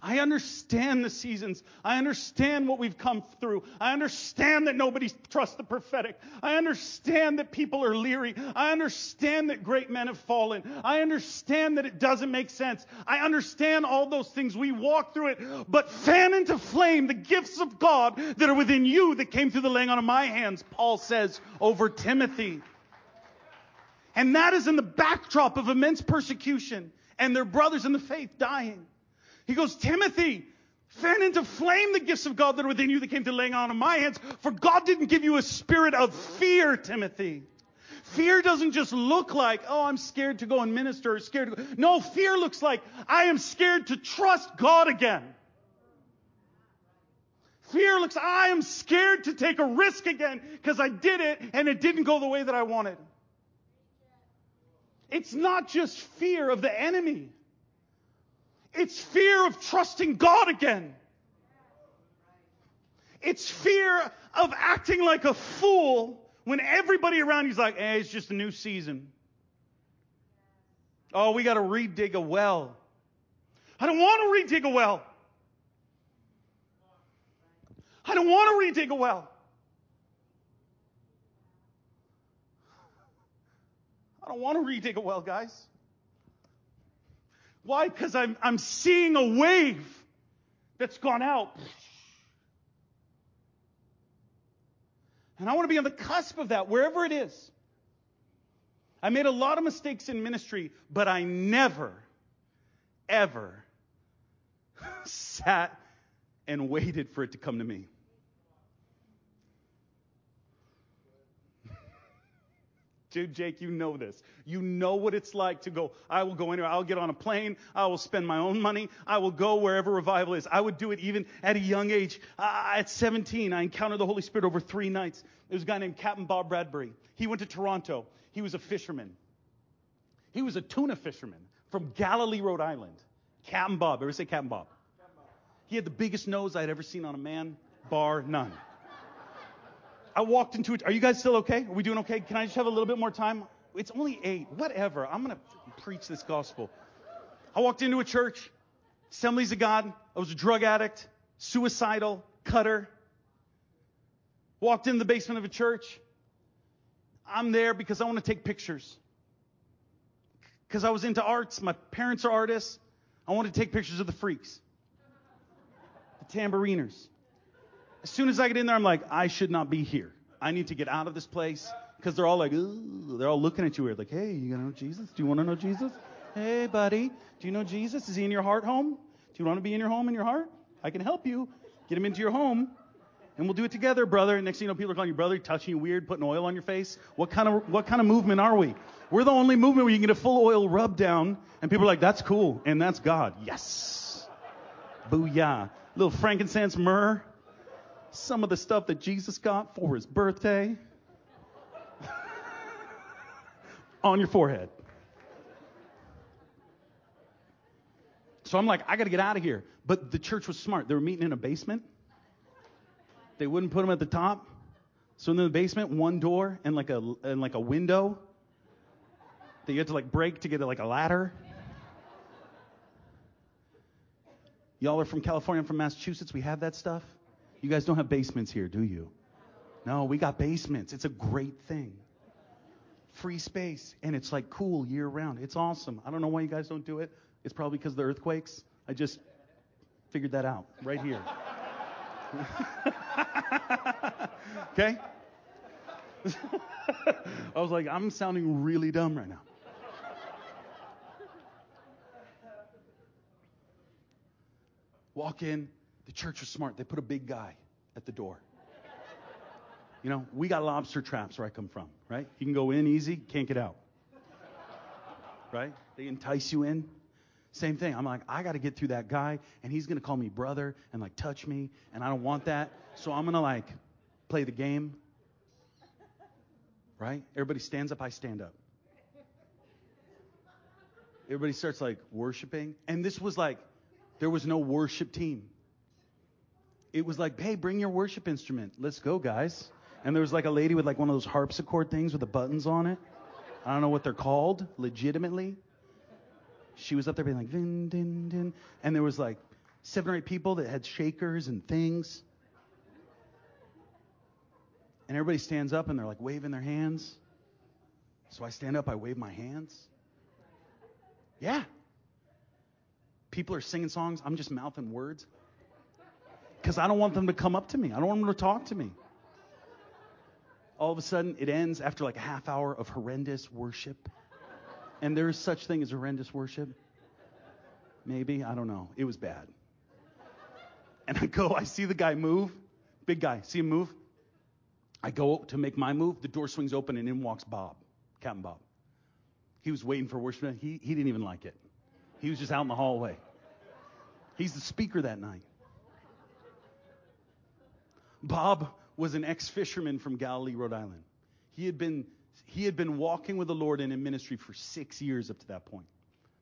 I understand the seasons. I understand what we've come through. I understand that nobody trusts the prophetic. I understand that people are leery. I understand that great men have fallen. I understand that it doesn't make sense. I understand all those things. We walk through it. But fan into flame the gifts of God that are within you that came through the laying on of my hands, Paul says over Timothy. And that is in the backdrop of immense persecution and their brothers in the faith dying. He goes, Timothy, fan into flame the gifts of God that are within you that came to laying on of my hands. For God didn't give you a spirit of fear, Timothy. Fear doesn't just look like, oh, I'm scared to go and minister or scared to go. No, fear looks like, I am scared to trust God again. Fear looks, I am scared to take a risk again because I did it and it didn't go the way that I wanted. It's not just fear of the enemy. It's fear of trusting God again. It's fear of acting like a fool when everybody around you's like, hey, it's just a new season. Oh, we got to redig a well. I don't want to redig a well. I don't want to redig a well. I don't want to redig a well, guys. Why? Because I'm, I'm seeing a wave that's gone out. And I want to be on the cusp of that, wherever it is. I made a lot of mistakes in ministry, but I never, ever sat and waited for it to come to me. Dude, Jake, you know this. You know what it's like to go, I will go anywhere. I'll get on a plane. I will spend my own money. I will go wherever revival is. I would do it even at a young age. Uh, at 17, I encountered the Holy Spirit over three nights. There was a guy named Captain Bob Bradbury. He went to Toronto. He was a fisherman. He was a tuna fisherman from Galilee, Rhode Island. Captain Bob. Ever say Captain Bob? Captain Bob. He had the biggest nose I had ever seen on a man, bar none. I walked into it. Are you guys still okay? Are we doing okay? Can I just have a little bit more time? It's only eight. Whatever. I'm going to preach this gospel. I walked into a church, Assemblies of God. I was a drug addict, suicidal, cutter. Walked in the basement of a church. I'm there because I want to take pictures. Because I was into arts. My parents are artists. I wanted to take pictures of the freaks, the tambouriners. As soon as I get in there, I'm like, I should not be here. I need to get out of this place Because they're all like, Ooh, they're all looking at you weird, like, hey, you know Jesus? Do you want to know Jesus? Hey, buddy, do you know Jesus? Is he in your heart home? Do you want to be in your home in your heart? I can help you. Get him into your home. And we'll do it together, brother. Next thing you know, people are calling you brother, touching you weird, putting oil on your face. What kind of what kind of movement are we? We're the only movement where you can get a full oil rub down, and people are like, that's cool, and that's God. Yes. Booyah. Little frankincense myrrh. Some of the stuff that Jesus got for his birthday. on your forehead. So I'm like, I got to get out of here. But the church was smart. They were meeting in a basement. They wouldn't put them at the top. So in the basement, one door and like a and like a window that you had to like break to get like a ladder. Y'all are from California, I'm from Massachusetts. We have that stuff. You guys don't have basements here, do you? No, we got basements. It's a great thing. Free space, and it's like cool year round. It's awesome. I don't know why you guys don't do it. It's probably because of the earthquakes. I just figured that out right here. okay? I was like, I'm sounding really dumb right now. Walk in, the church was smart. They put a big guy at the door. You know, we got lobster traps where I come from, right? You can go in easy, can't get out. Right? They entice you in. Same thing. I'm like, I got to get through that guy, and he's going to call me brother and like touch me, and I don't want that. So I'm going to like play the game. Right? Everybody stands up, I stand up. Everybody starts like worshiping. And this was like, there was no worship team. It was like, hey, bring your worship instrument. Let's go, guys. And there was like a lady with like one of those harpsichord things with the buttons on it. I don't know what they're called, legitimately. She was up there being like, din, din. And there was like seven or eight people that had shakers and things. And everybody stands up and they're like waving their hands. So I stand up, I wave my hands. Yeah. People are singing songs, I'm just mouthing words. Because I don't want them to come up to me, I don't want them to talk to me. All of a sudden, it ends after like a half hour of horrendous worship. And there's such thing as horrendous worship. Maybe, I don't know. It was bad. And I go, I see the guy move, big guy, see him move. I go to make my move, the door swings open and in walks Bob, Captain Bob. He was waiting for worship. He, he didn't even like it. He was just out in the hallway. He's the speaker that night. Bob was an ex fisherman from Galilee, Rhode Island. He had been he had been walking with the Lord and in ministry for six years up to that point.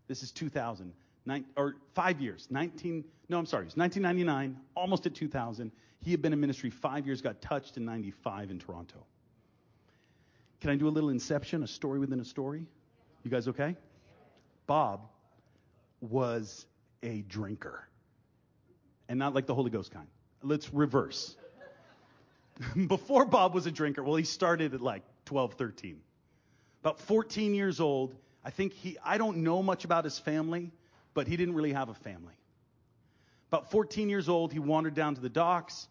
This is 2000, nine, or five years, 19, no, I'm sorry, it was 1999, almost at 2000. He had been in ministry five years, got touched in 95 in Toronto. Can I do a little inception, a story within a story? You guys okay? Bob was a drinker. And not like the Holy Ghost kind. Let's reverse. Before Bob was a drinker, well, he started at like 12, 13. About 14 years old, I think he, I don't know much about his family, but he didn't really have a family. About 14 years old, he wandered down to the docks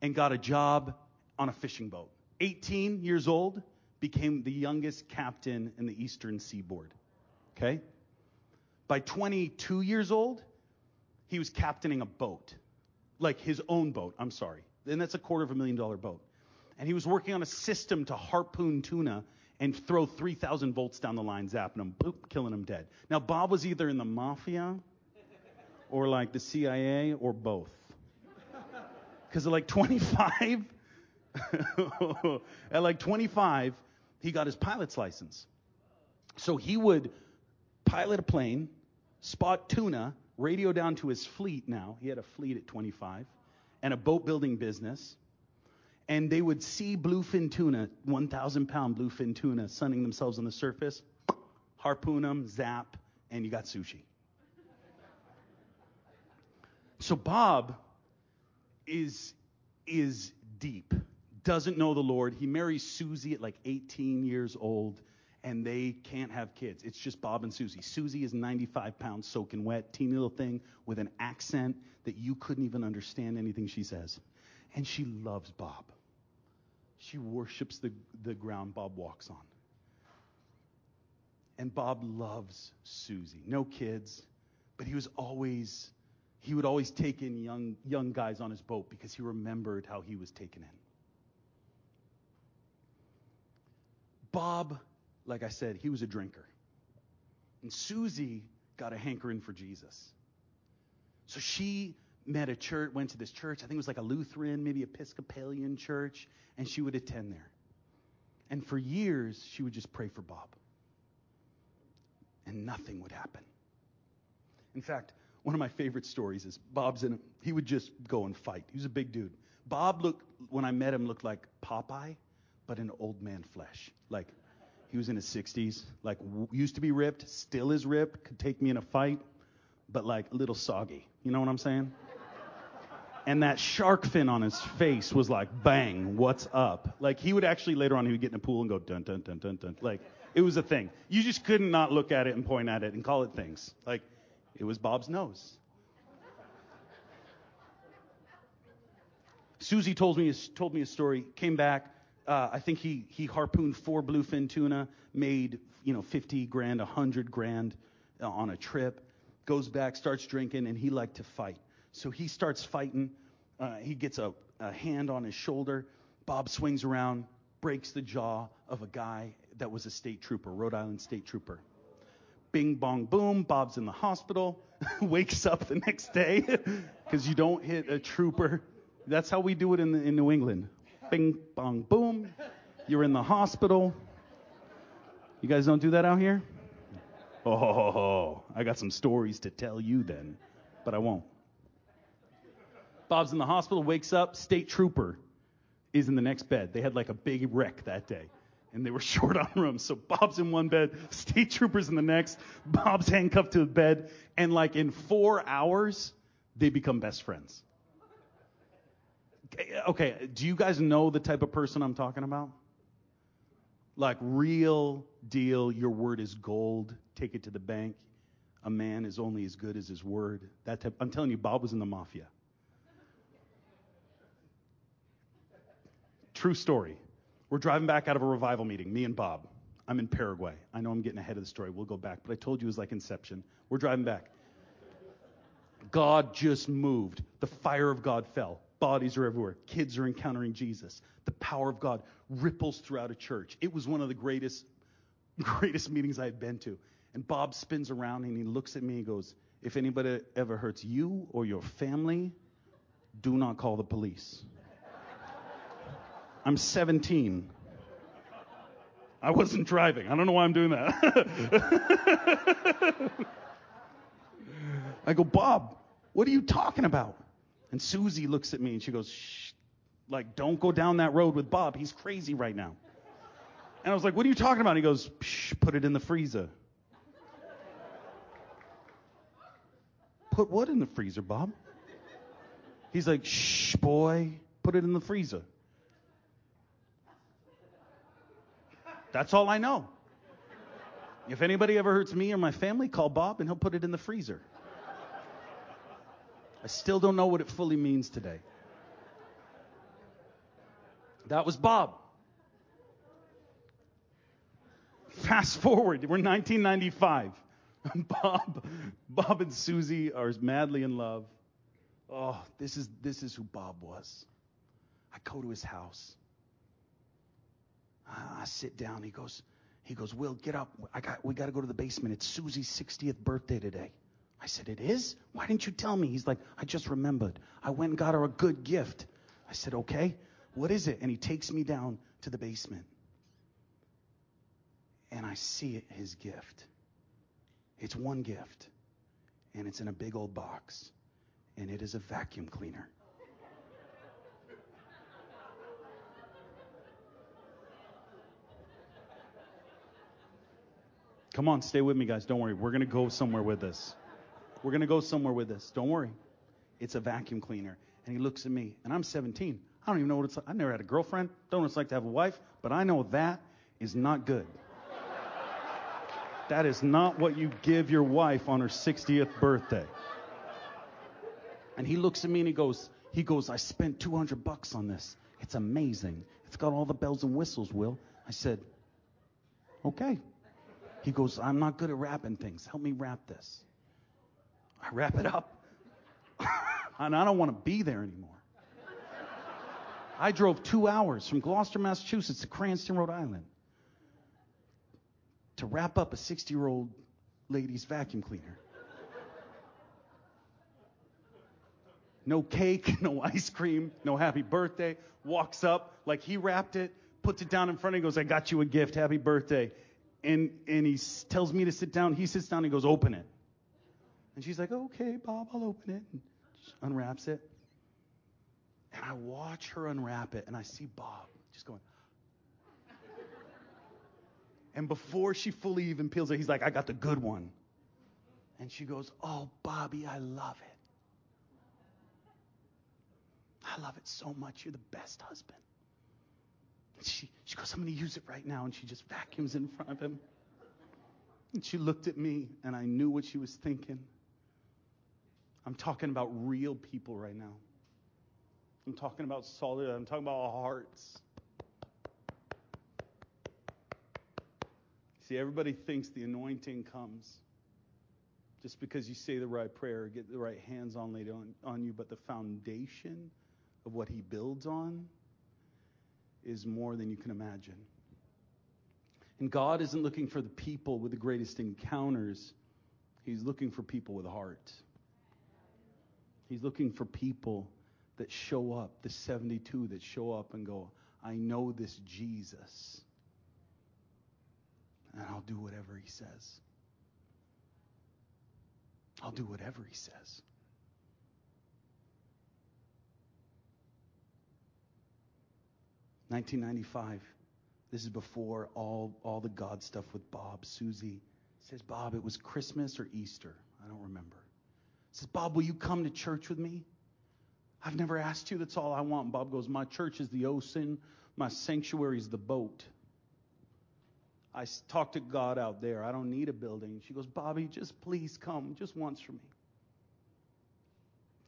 and got a job on a fishing boat. 18 years old, became the youngest captain in the eastern seaboard. Okay? By 22 years old, he was captaining a boat. Like his own boat, I'm sorry. And that's a quarter of a million dollar boat. And he was working on a system to harpoon tuna and throw 3,000 volts down the line, zapping them, boop, killing them dead. Now, Bob was either in the mafia or like the CIA or both. Because at like 25, at like 25, he got his pilot's license. So he would pilot a plane, spot tuna, radio down to his fleet now. He had a fleet at 25 and a boat building business. And they would see bluefin tuna, 1,000 pound bluefin tuna, sunning themselves on the surface, harpoon them, zap, and you got sushi. So Bob is, is deep, doesn't know the Lord. He marries Susie at like 18 years old, and they can't have kids. It's just Bob and Susie. Susie is 95 pounds soaking wet, teeny little thing with an accent that you couldn't even understand anything she says. And she loves Bob. She worships the, the ground Bob walks on. And Bob loves Susie. No kids, but he was always he would always take in young young guys on his boat because he remembered how he was taken in. Bob, like I said, he was a drinker. And Susie got a hankering for Jesus. So she met a church, went to this church. I think it was like a Lutheran, maybe Episcopalian church, and she would attend there. And for years, she would just pray for Bob. And nothing would happen. In fact, one of my favorite stories is Bob's in, he would just go and fight. He was a big dude. Bob looked, when I met him, looked like Popeye, but in old man flesh. Like, he was in his 60s, like, used to be ripped, still is ripped, could take me in a fight, but like a little soggy. You know what I'm saying? and that shark fin on his face was like, bang, what's up? Like, he would actually later on, he would get in a pool and go dun dun dun dun dun. Like, it was a thing. You just couldn't not look at it and point at it and call it things. Like, it was Bob's nose. Susie told me told me a story. Came back. Uh, I think he he harpooned four bluefin tuna, made you know 50 grand, 100 grand uh, on a trip. Goes back, starts drinking, and he liked to fight. So he starts fighting. Uh, he gets a, a hand on his shoulder. Bob swings around, breaks the jaw of a guy that was a state trooper, Rhode Island state trooper. Bing bong boom, Bob's in the hospital, wakes up the next day because you don't hit a trooper. That's how we do it in, the, in New England. Bing bong boom, you're in the hospital. You guys don't do that out here? Oh, I got some stories to tell you then, but I won't. Bob's in the hospital, wakes up, state trooper is in the next bed. They had like a big wreck that day and they were short on rooms. So Bob's in one bed, state troopers in the next, Bob's handcuffed to the bed, and like in four hours, they become best friends. Okay, do you guys know the type of person I'm talking about? Like real deal, your word is gold, take it to the bank. A man is only as good as his word. That type, I'm telling you, Bob was in the mafia. True story. We're driving back out of a revival meeting, me and Bob. I'm in Paraguay. I know I'm getting ahead of the story. We'll go back, but I told you it was like Inception. We're driving back. God just moved. The fire of God fell. Bodies are everywhere. Kids are encountering Jesus. The power of God ripples throughout a church. It was one of the greatest, greatest meetings I had been to. And Bob spins around and he looks at me and goes, If anybody ever hurts you or your family, do not call the police. I'm 17. I wasn't driving. I don't know why I'm doing that. I go, Bob, what are you talking about? And Susie looks at me and she goes, Shh, like, don't go down that road with Bob. He's crazy right now. And I was like, what are you talking about? He goes, Psh, put it in the freezer. Put what in the freezer, Bob? He's like, shh, boy, put it in the freezer. That's all I know. If anybody ever hurts me or my family, call Bob and he'll put it in the freezer. I still don't know what it fully means today. That was Bob. Fast forward, we're 1995. Bob, Bob and Susie are madly in love. Oh, this is this is who Bob was. I go to his house. I sit down. He goes, he goes, Will, get up. I got, we got to go to the basement. It's Susie's 60th birthday today. I said, It is? Why didn't you tell me? He's like, I just remembered. I went and got her a good gift. I said, Okay, what is it? And he takes me down to the basement. And I see it, his gift. It's one gift. And it's in a big old box. And it is a vacuum cleaner. Come on, stay with me, guys. Don't worry. We're going to go somewhere with this. We're going to go somewhere with this. Don't worry. It's a vacuum cleaner. And he looks at me, and I'm 17. I don't even know what it's like. I've never had a girlfriend. Don't know what it's like to have a wife, but I know that is not good. That is not what you give your wife on her 60th birthday. And he looks at me and he goes, he goes, I spent 200 bucks on this. It's amazing. It's got all the bells and whistles, Will. I said, Okay. He goes, I'm not good at wrapping things. Help me wrap this. I wrap it up. and I don't want to be there anymore. I drove two hours from Gloucester, Massachusetts to Cranston, Rhode Island to wrap up a 60 year old lady's vacuum cleaner. No cake, no ice cream, no happy birthday. Walks up like he wrapped it, puts it down in front of me, goes, I got you a gift, happy birthday. And, and he tells me to sit down. He sits down and goes, open it. And she's like, okay, Bob, I'll open it. And unwraps it. And I watch her unwrap it and I see Bob just going. And before she fully even peels it, he's like, I got the good one. And she goes, Oh, Bobby, I love it. I love it so much. You're the best husband. And she, she goes, I'm going to use it right now. And she just vacuums in front of him. And she looked at me, and I knew what she was thinking. I'm talking about real people right now. I'm talking about solid, I'm talking about hearts. See, everybody thinks the anointing comes just because you say the right prayer, get the right hands on laid on, on you, but the foundation of what he builds on is more than you can imagine. And God isn't looking for the people with the greatest encounters. He's looking for people with heart. He's looking for people that show up, the 72 that show up and go, I know this Jesus, and I'll do whatever he says. I'll do whatever he says. Nineteen ninety five. This is before all, all the God stuff with Bob. Susie says, Bob, it was Christmas or Easter. I don't remember. Says, Bob, will you come to church with me? I've never asked you. That's all I want. And Bob goes, My church is the ocean. My sanctuary is the boat. I talk to God out there. I don't need a building. She goes, Bobby, just please come, just once for me.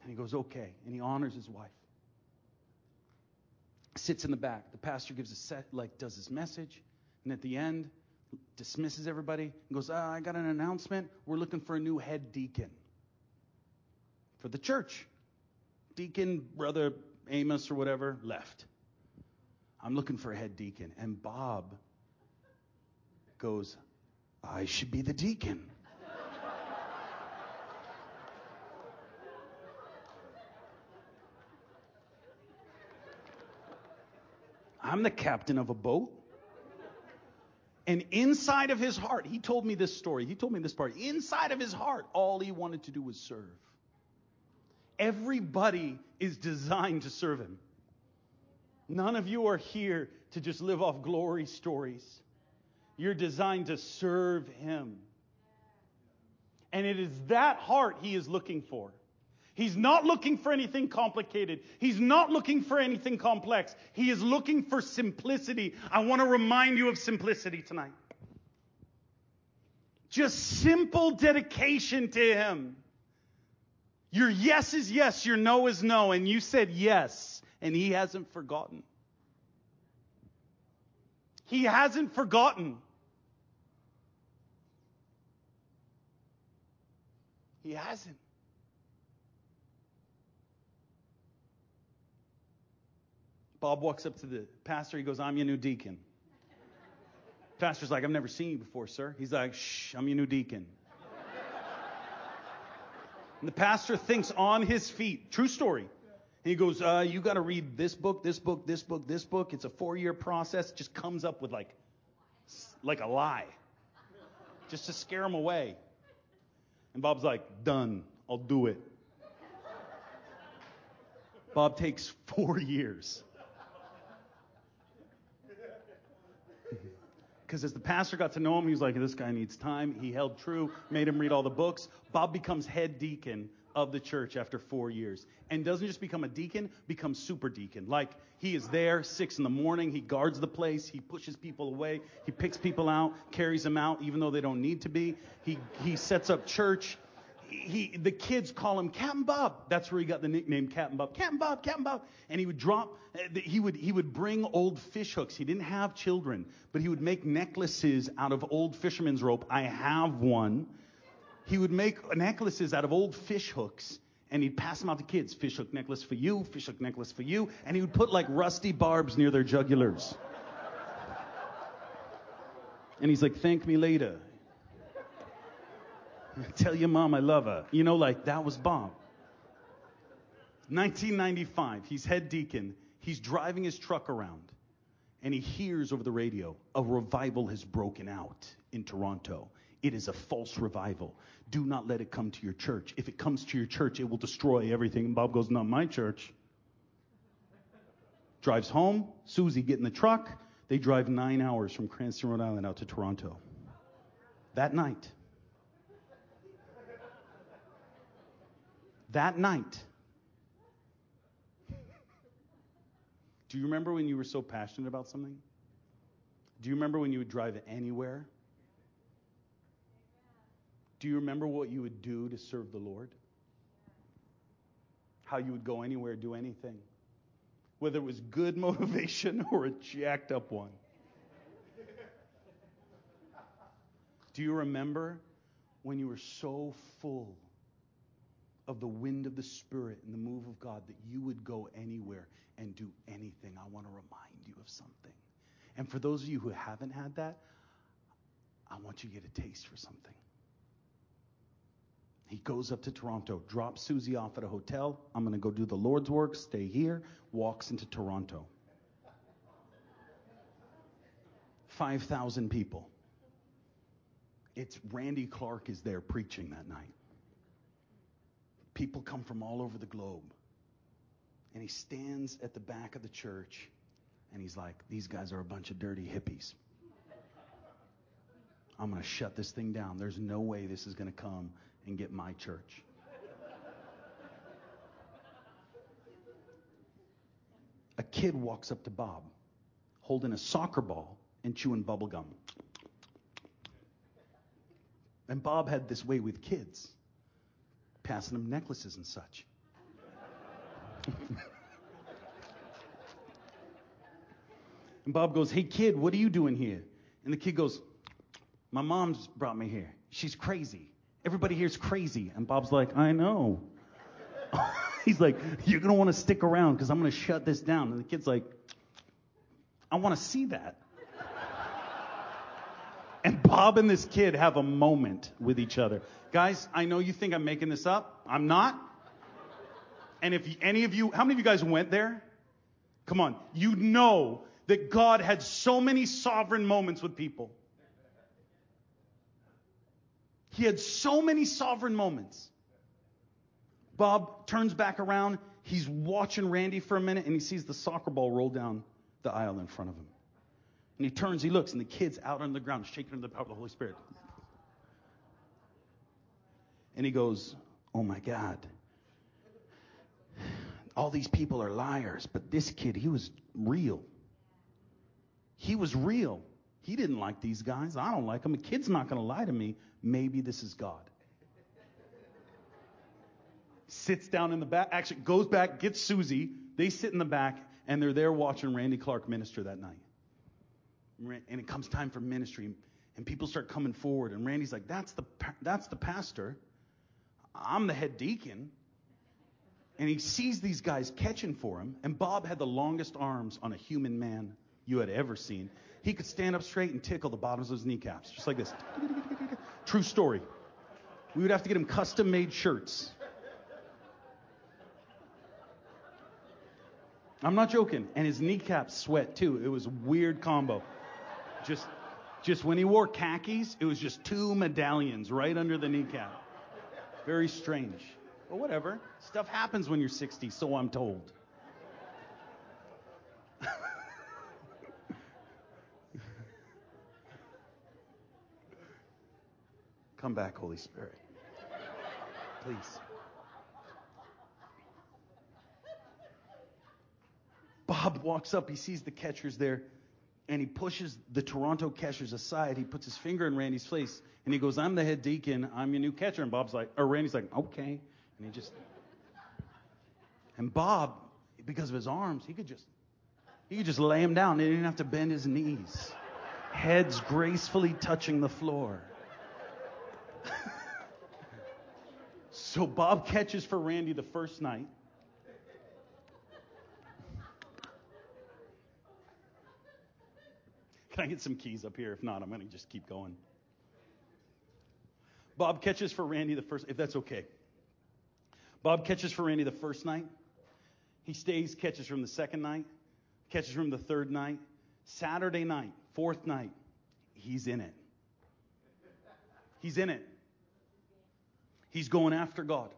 And he goes, okay. And he honors his wife. Sits in the back. The pastor gives a set, like, does his message. And at the end, dismisses everybody and goes, ah, I got an announcement. We're looking for a new head deacon for the church. Deacon, brother Amos or whatever, left. I'm looking for a head deacon. And Bob goes, I should be the deacon. I'm the captain of a boat. And inside of his heart, he told me this story. He told me this part. Inside of his heart, all he wanted to do was serve. Everybody is designed to serve him. None of you are here to just live off glory stories. You're designed to serve him. And it is that heart he is looking for. He's not looking for anything complicated. He's not looking for anything complex. He is looking for simplicity. I want to remind you of simplicity tonight. Just simple dedication to Him. Your yes is yes, your no is no, and you said yes, and He hasn't forgotten. He hasn't forgotten. He hasn't. Bob walks up to the pastor. He goes, I'm your new deacon. Pastor's like, I've never seen you before, sir. He's like, shh, I'm your new deacon. and the pastor thinks on his feet. True story. And he goes, uh, you got to read this book, this book, this book, this book. It's a four-year process. Just comes up with like, like a lie, just to scare him away. And Bob's like, done. I'll do it. Bob takes four years. Because as the pastor got to know him, he was like, this guy needs time. He held true, made him read all the books. Bob becomes head deacon of the church after four years. And doesn't just become a deacon, becomes super deacon. Like he is there six in the morning, he guards the place, he pushes people away, he picks people out, carries them out even though they don't need to be. He he sets up church. he, the kids call him Captain Bob. That's where he got the nickname Captain Bob. Captain Bob, Captain Bob. And he would drop, he would, he would bring old fish hooks. He didn't have children, but he would make necklaces out of old fisherman's rope. I have one. He would make necklaces out of old fish hooks and he'd pass them out to kids. Fish hook necklace for you, fish hook necklace for you. And he would put like rusty barbs near their jugulars. And he's like, thank me later. Tell your mom I love her. You know, like that was Bob. 1995, he's head deacon. He's driving his truck around and he hears over the radio a revival has broken out in Toronto. It is a false revival. Do not let it come to your church. If it comes to your church, it will destroy everything. And Bob goes, Not my church. Drives home. Susie get in the truck. They drive nine hours from Cranston, Rhode Island out to Toronto. That night, that night, do you remember when you were so passionate about something? Do you remember when you would drive anywhere? Do you remember what you would do to serve the Lord? How you would go anywhere, do anything? Whether it was good motivation or a jacked up one. Do you remember when you were so full of the wind of the Spirit and the move of God that you would go anywhere and do anything? I want to remind you of something. And for those of you who haven't had that, I want you to get a taste for something. He goes up to Toronto, drops Susie off at a hotel. I'm going to go do the Lord's work, stay here, walks into Toronto. 5,000 people. It's Randy Clark is there preaching that night. People come from all over the globe. And he stands at the back of the church and he's like, These guys are a bunch of dirty hippies. I'm going to shut this thing down. There's no way this is going to come and get my church. a kid walks up to Bob holding a soccer ball and chewing bubble gum. And Bob had this way with kids, passing them necklaces and such. and Bob goes, Hey kid, what are you doing here? And the kid goes, My mom's brought me here. She's crazy. Everybody here's crazy. And Bob's like, I know. He's like, You're going to want to stick around because I'm going to shut this down. And the kid's like, I want to see that. and Bob and this kid have a moment with each other. Guys, I know you think I'm making this up. I'm not. And if any of you, how many of you guys went there? Come on. You know that God had so many sovereign moments with people. He had so many sovereign moments. Bob turns back around. He's watching Randy for a minute and he sees the soccer ball roll down the aisle in front of him. And he turns, he looks, and the kid's out on the ground, shaking under the power of the Holy Spirit. And he goes, Oh my God. All these people are liars, but this kid, he was real. He was real. He didn't like these guys. I don't like them. A kid's not going to lie to me. Maybe this is God. Sits down in the back, actually goes back, gets Susie. They sit in the back, and they're there watching Randy Clark minister that night. And it comes time for ministry, and people start coming forward. And Randy's like, "That's the that's the pastor. I'm the head deacon." And he sees these guys catching for him. And Bob had the longest arms on a human man you had ever seen. He could stand up straight and tickle the bottoms of his kneecaps, just like this. True story. We would have to get him custom made shirts. I'm not joking. And his kneecaps sweat too. It was a weird combo. Just just when he wore khakis, it was just two medallions right under the kneecap. Very strange. But whatever. Stuff happens when you're 60, so I'm told. Come back, Holy Spirit. Please. Bob walks up. He sees the catchers there. and he pushes the Toronto catchers aside. He puts his finger in Randy's face and he goes, I'm the head deacon. I'm your new catcher. And Bob's like, or Randy's like, okay. And he just, and Bob, because of his arms, he could just, he could just lay him down. He didn't have to bend his knees. Heads gracefully touching the floor. So Bob catches for Randy the first night. Can I get some keys up here? If not, I'm going to just keep going. Bob catches for Randy the first, if that's okay. Bob catches for Randy the first night. He stays, catches from the second night, catches from the third night. Saturday night, fourth night, he's in it. He's in it. He's going after God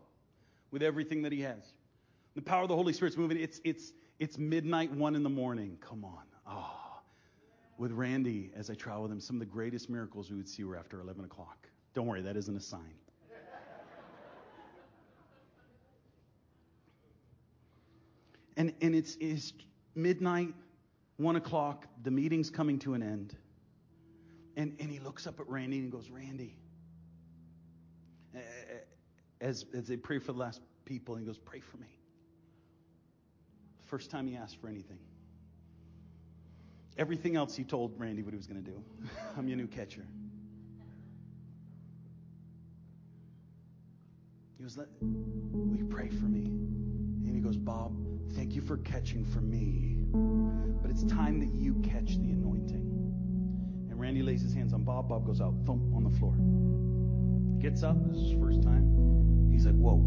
with everything that he has. The power of the Holy Spirit's moving. It's, it's, it's midnight, one in the morning. Come on. Oh with Randy as I travel with him, some of the greatest miracles we would see were after 11 o'clock. Don't worry, that isn't a sign. and, and it's, it's midnight, 1 o'clock, the meeting's coming to an end. And, and he looks up at Randy and goes, Randy, as, as they pray for the last people, and he goes, Pray for me. First time he asked for anything. Everything else he told Randy what he was going to do. I'm your new catcher. He goes, Will you pray for me? And he goes, Bob, thank you for catching for me. But it's time that you catch the anointing. And Randy lays his hands on Bob. Bob goes out, thump, on the floor. Gets up. This is his first time. He's like, Whoa.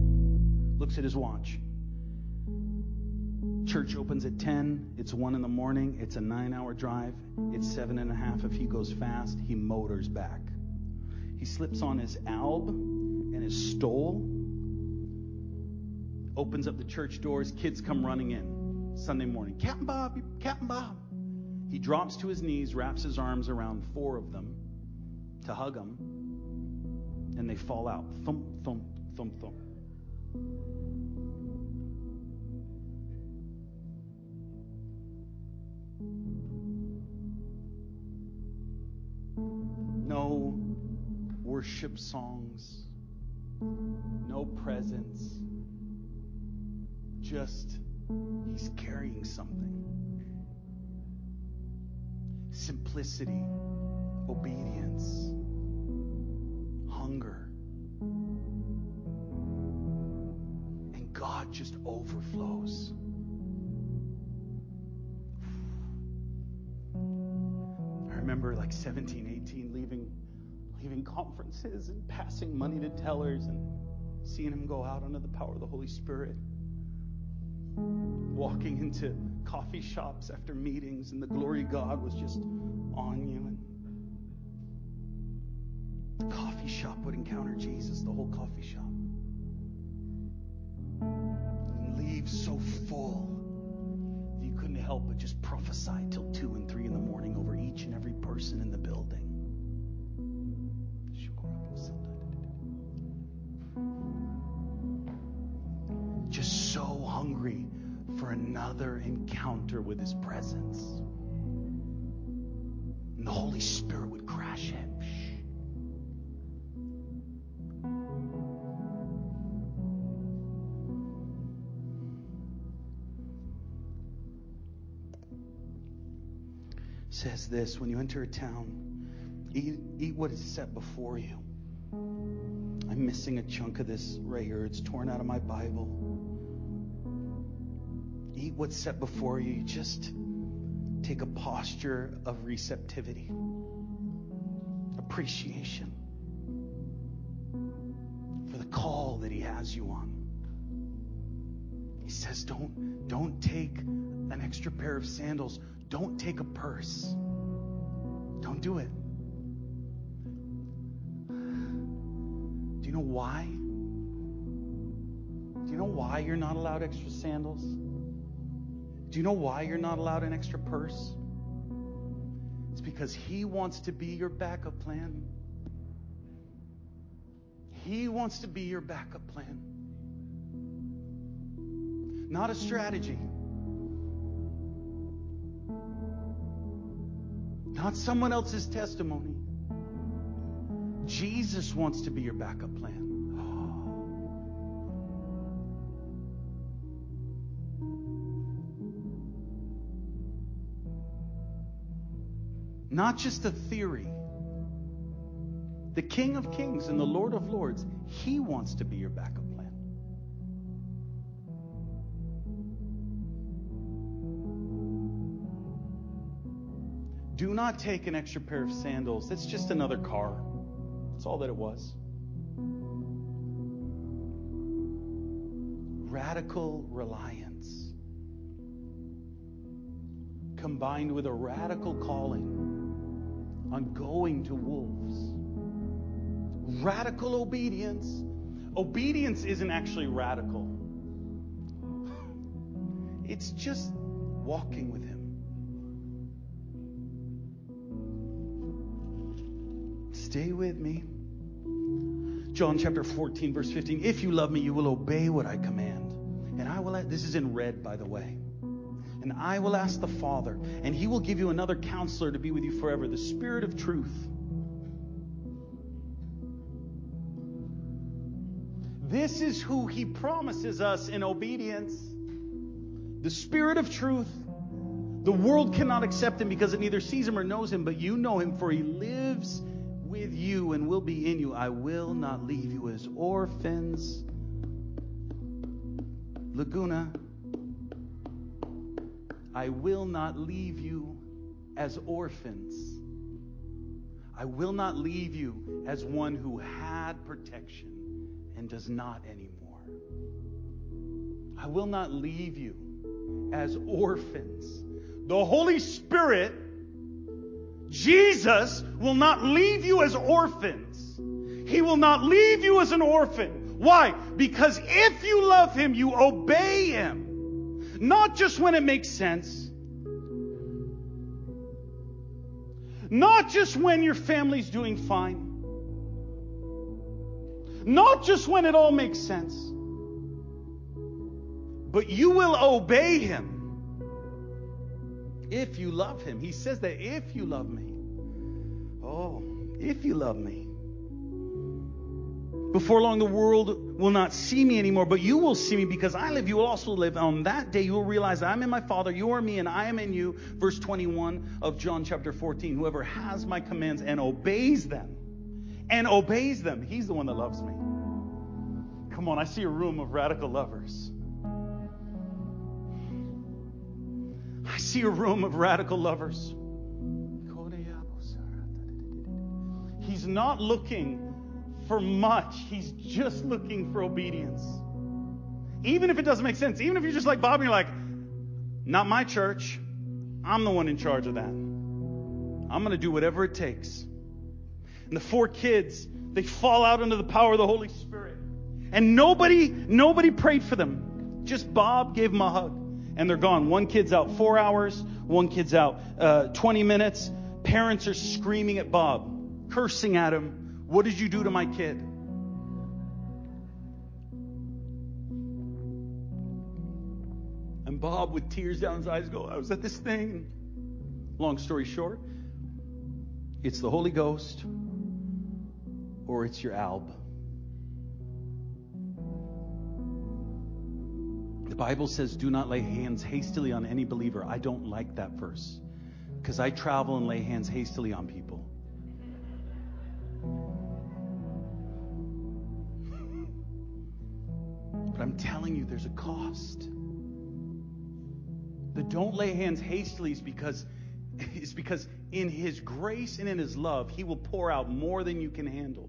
Looks at his watch. Church opens at 10. It's 1 in the morning. It's a nine hour drive. It's seven and a half. If he goes fast, he motors back. He slips on his alb and his stole, opens up the church doors. Kids come running in Sunday morning. Captain Bob, Captain Bob. He drops to his knees, wraps his arms around four of them to hug them, and they fall out. Thump, thump, thump, thump. No worship songs, no presents, just he's carrying something. Simplicity, obedience, hunger. And God just overflows. I remember like 17, 18, leaving, leaving conferences and passing money to tellers and seeing him go out under the power of the Holy Spirit. Walking into coffee shops after meetings, and the glory of God was just on you. And the coffee shop would encounter Jesus, the whole coffee shop. And leave so full that you couldn't help but just prophesy till 2 and 3 in the morning over each and every person in the building. Just so hungry for another encounter with His presence. And the Holy Spirit would crash in. Says this when you enter a town, eat, eat what is set before you. I'm missing a chunk of this right here. It's torn out of my Bible. Eat what's set before you. You just take a posture of receptivity, appreciation for the call that He has you on. He says, don't, don't take an extra pair of sandals. Don't take a purse. Don't do it. Do you know why? Do you know why you're not allowed extra sandals? Do you know why you're not allowed an extra purse? It's because He wants to be your backup plan. He wants to be your backup plan. Not a strategy not someone else's testimony. Jesus wants to be your backup plan. Not just a theory. The King of Kings and the Lord of Lords, He wants to be your backup Do not take an extra pair of sandals. It's just another car. That's all that it was. Radical reliance combined with a radical calling on going to wolves. Radical obedience. Obedience isn't actually radical, it's just walking with Him. Stay with me. John chapter 14, verse 15. If you love me, you will obey what I command. And I will, this is in red, by the way. And I will ask the Father, and he will give you another counselor to be with you forever, the Spirit of truth. This is who he promises us in obedience. The Spirit of truth. The world cannot accept him because it neither sees him or knows him, but you know him, for he lives with you and will be in you. I will not leave you as orphans. Laguna, I will not leave you as orphans. I will not leave you as one who had protection and does not anymore. I will not leave you as orphans. The Holy Spirit, Jesus, will not leave you as orphans. He will not leave you as an orphan. Why? Because if you love Him, you obey Him. Not just when it makes sense. Not just when your family's doing fine. Not just when it all makes sense. But you will obey him if you love him. He says that if you love me. Oh, if you love me. Before long, the world will not see me anymore, but you will see me because I live. You will also live. On that day, you will realize I'm in my Father, you are me, and I am in you. Verse 21 of John chapter 14. Whoever has my commands and obeys them, and obeys them, he's the one that loves me. Come on, I see a room of radical lovers. See a room of radical lovers. He's not looking for much. He's just looking for obedience. Even if it doesn't make sense, even if you're just like Bob and you're like, not my church. I'm the one in charge of that. I'm going to do whatever it takes. And the four kids, they fall out under the power of the Holy Spirit. And nobody, nobody prayed for them. Just Bob gave them a hug. And they're gone. One kid's out four hours, one kid's out uh, 20 minutes. Parents are screaming at Bob, cursing at him, what did you do to my kid? And Bob, with tears down his eyes, go, I was at this thing. Long story short, it's the Holy Ghost or it's your alb. The Bible says, do not lay hands hastily on any believer. I don't like that verse because I travel and lay hands hastily on people. But I'm telling you, there's a cost. The don't lay hands hastily is because is because in his grace and in his love, he will pour out more than you can handle.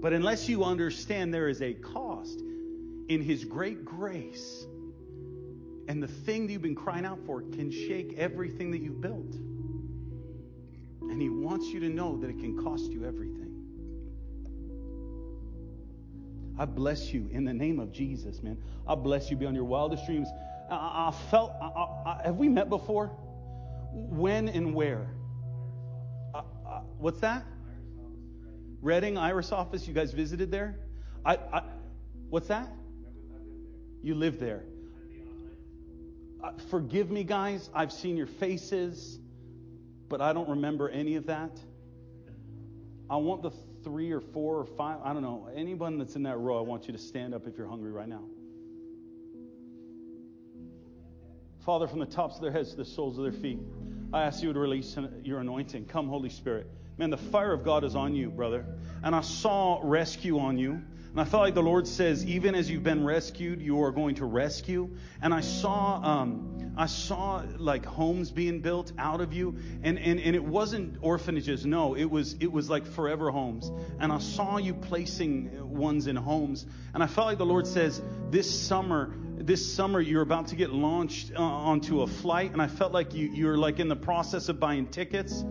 But unless you understand there is a cost in his great grace, and the thing that you've been crying out for can shake everything that you've built. And he wants you to know that it can cost you everything. I bless you in the name of Jesus, man. I bless you beyond your wildest dreams. I, I felt, I, have we met before? When and where? What's that? Redding Iris office. You guys visited there? I, I what's that? You live there. Uh, forgive me, guys. I've seen your faces. but I don't remember any of that. I want the three or four or five, I don't know, anyone that's in that row, I want you to stand up if you're hungry right now. Father, from the tops of their heads to the soles of their feet, I ask you to release your anointing. Come, Holy Spirit. Man, the fire of God is on you, brother. And I saw rescue on you. And I felt like the Lord says, even as you've been rescued, you are going to rescue. And I saw, um, I saw like homes being built out of you, and, and and it wasn't orphanages. No, it was it was like forever homes. And I saw you placing ones in homes. And I felt like the Lord says, this summer, this summer you're about to get launched uh, onto a flight, and I felt like you you're like in the process of buying tickets.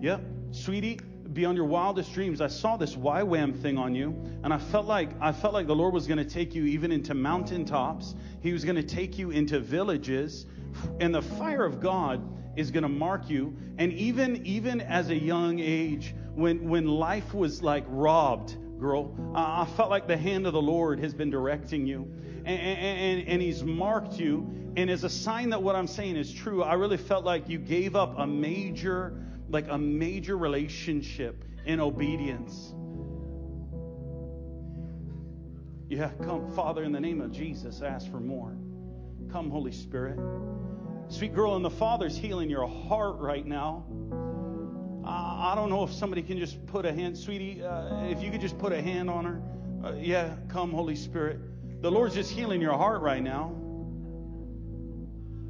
Yep, sweetie beyond your wildest dreams. I saw this YWAM thing on you, and I felt like I felt like the Lord was going to take you even into mountaintops. He was going to take you into villages, and the fire of God is going to mark you. And even even as a young age, when when life was like robbed, girl, I felt like the hand of the Lord has been directing you, and, and, and He's marked you. And as a sign that what I'm saying is true, I really felt like you gave up a major like a major relationship in obedience. Yeah, come, Father, in the name of Jesus, ask for more. Come, Holy Spirit. Sweet girl, and the Father's healing your heart right now. I, don't know if somebody can just put a hand, sweetie, uh, if you could just put a hand on her. Uh, yeah, come, Holy Spirit. The Lord's just healing your heart right now.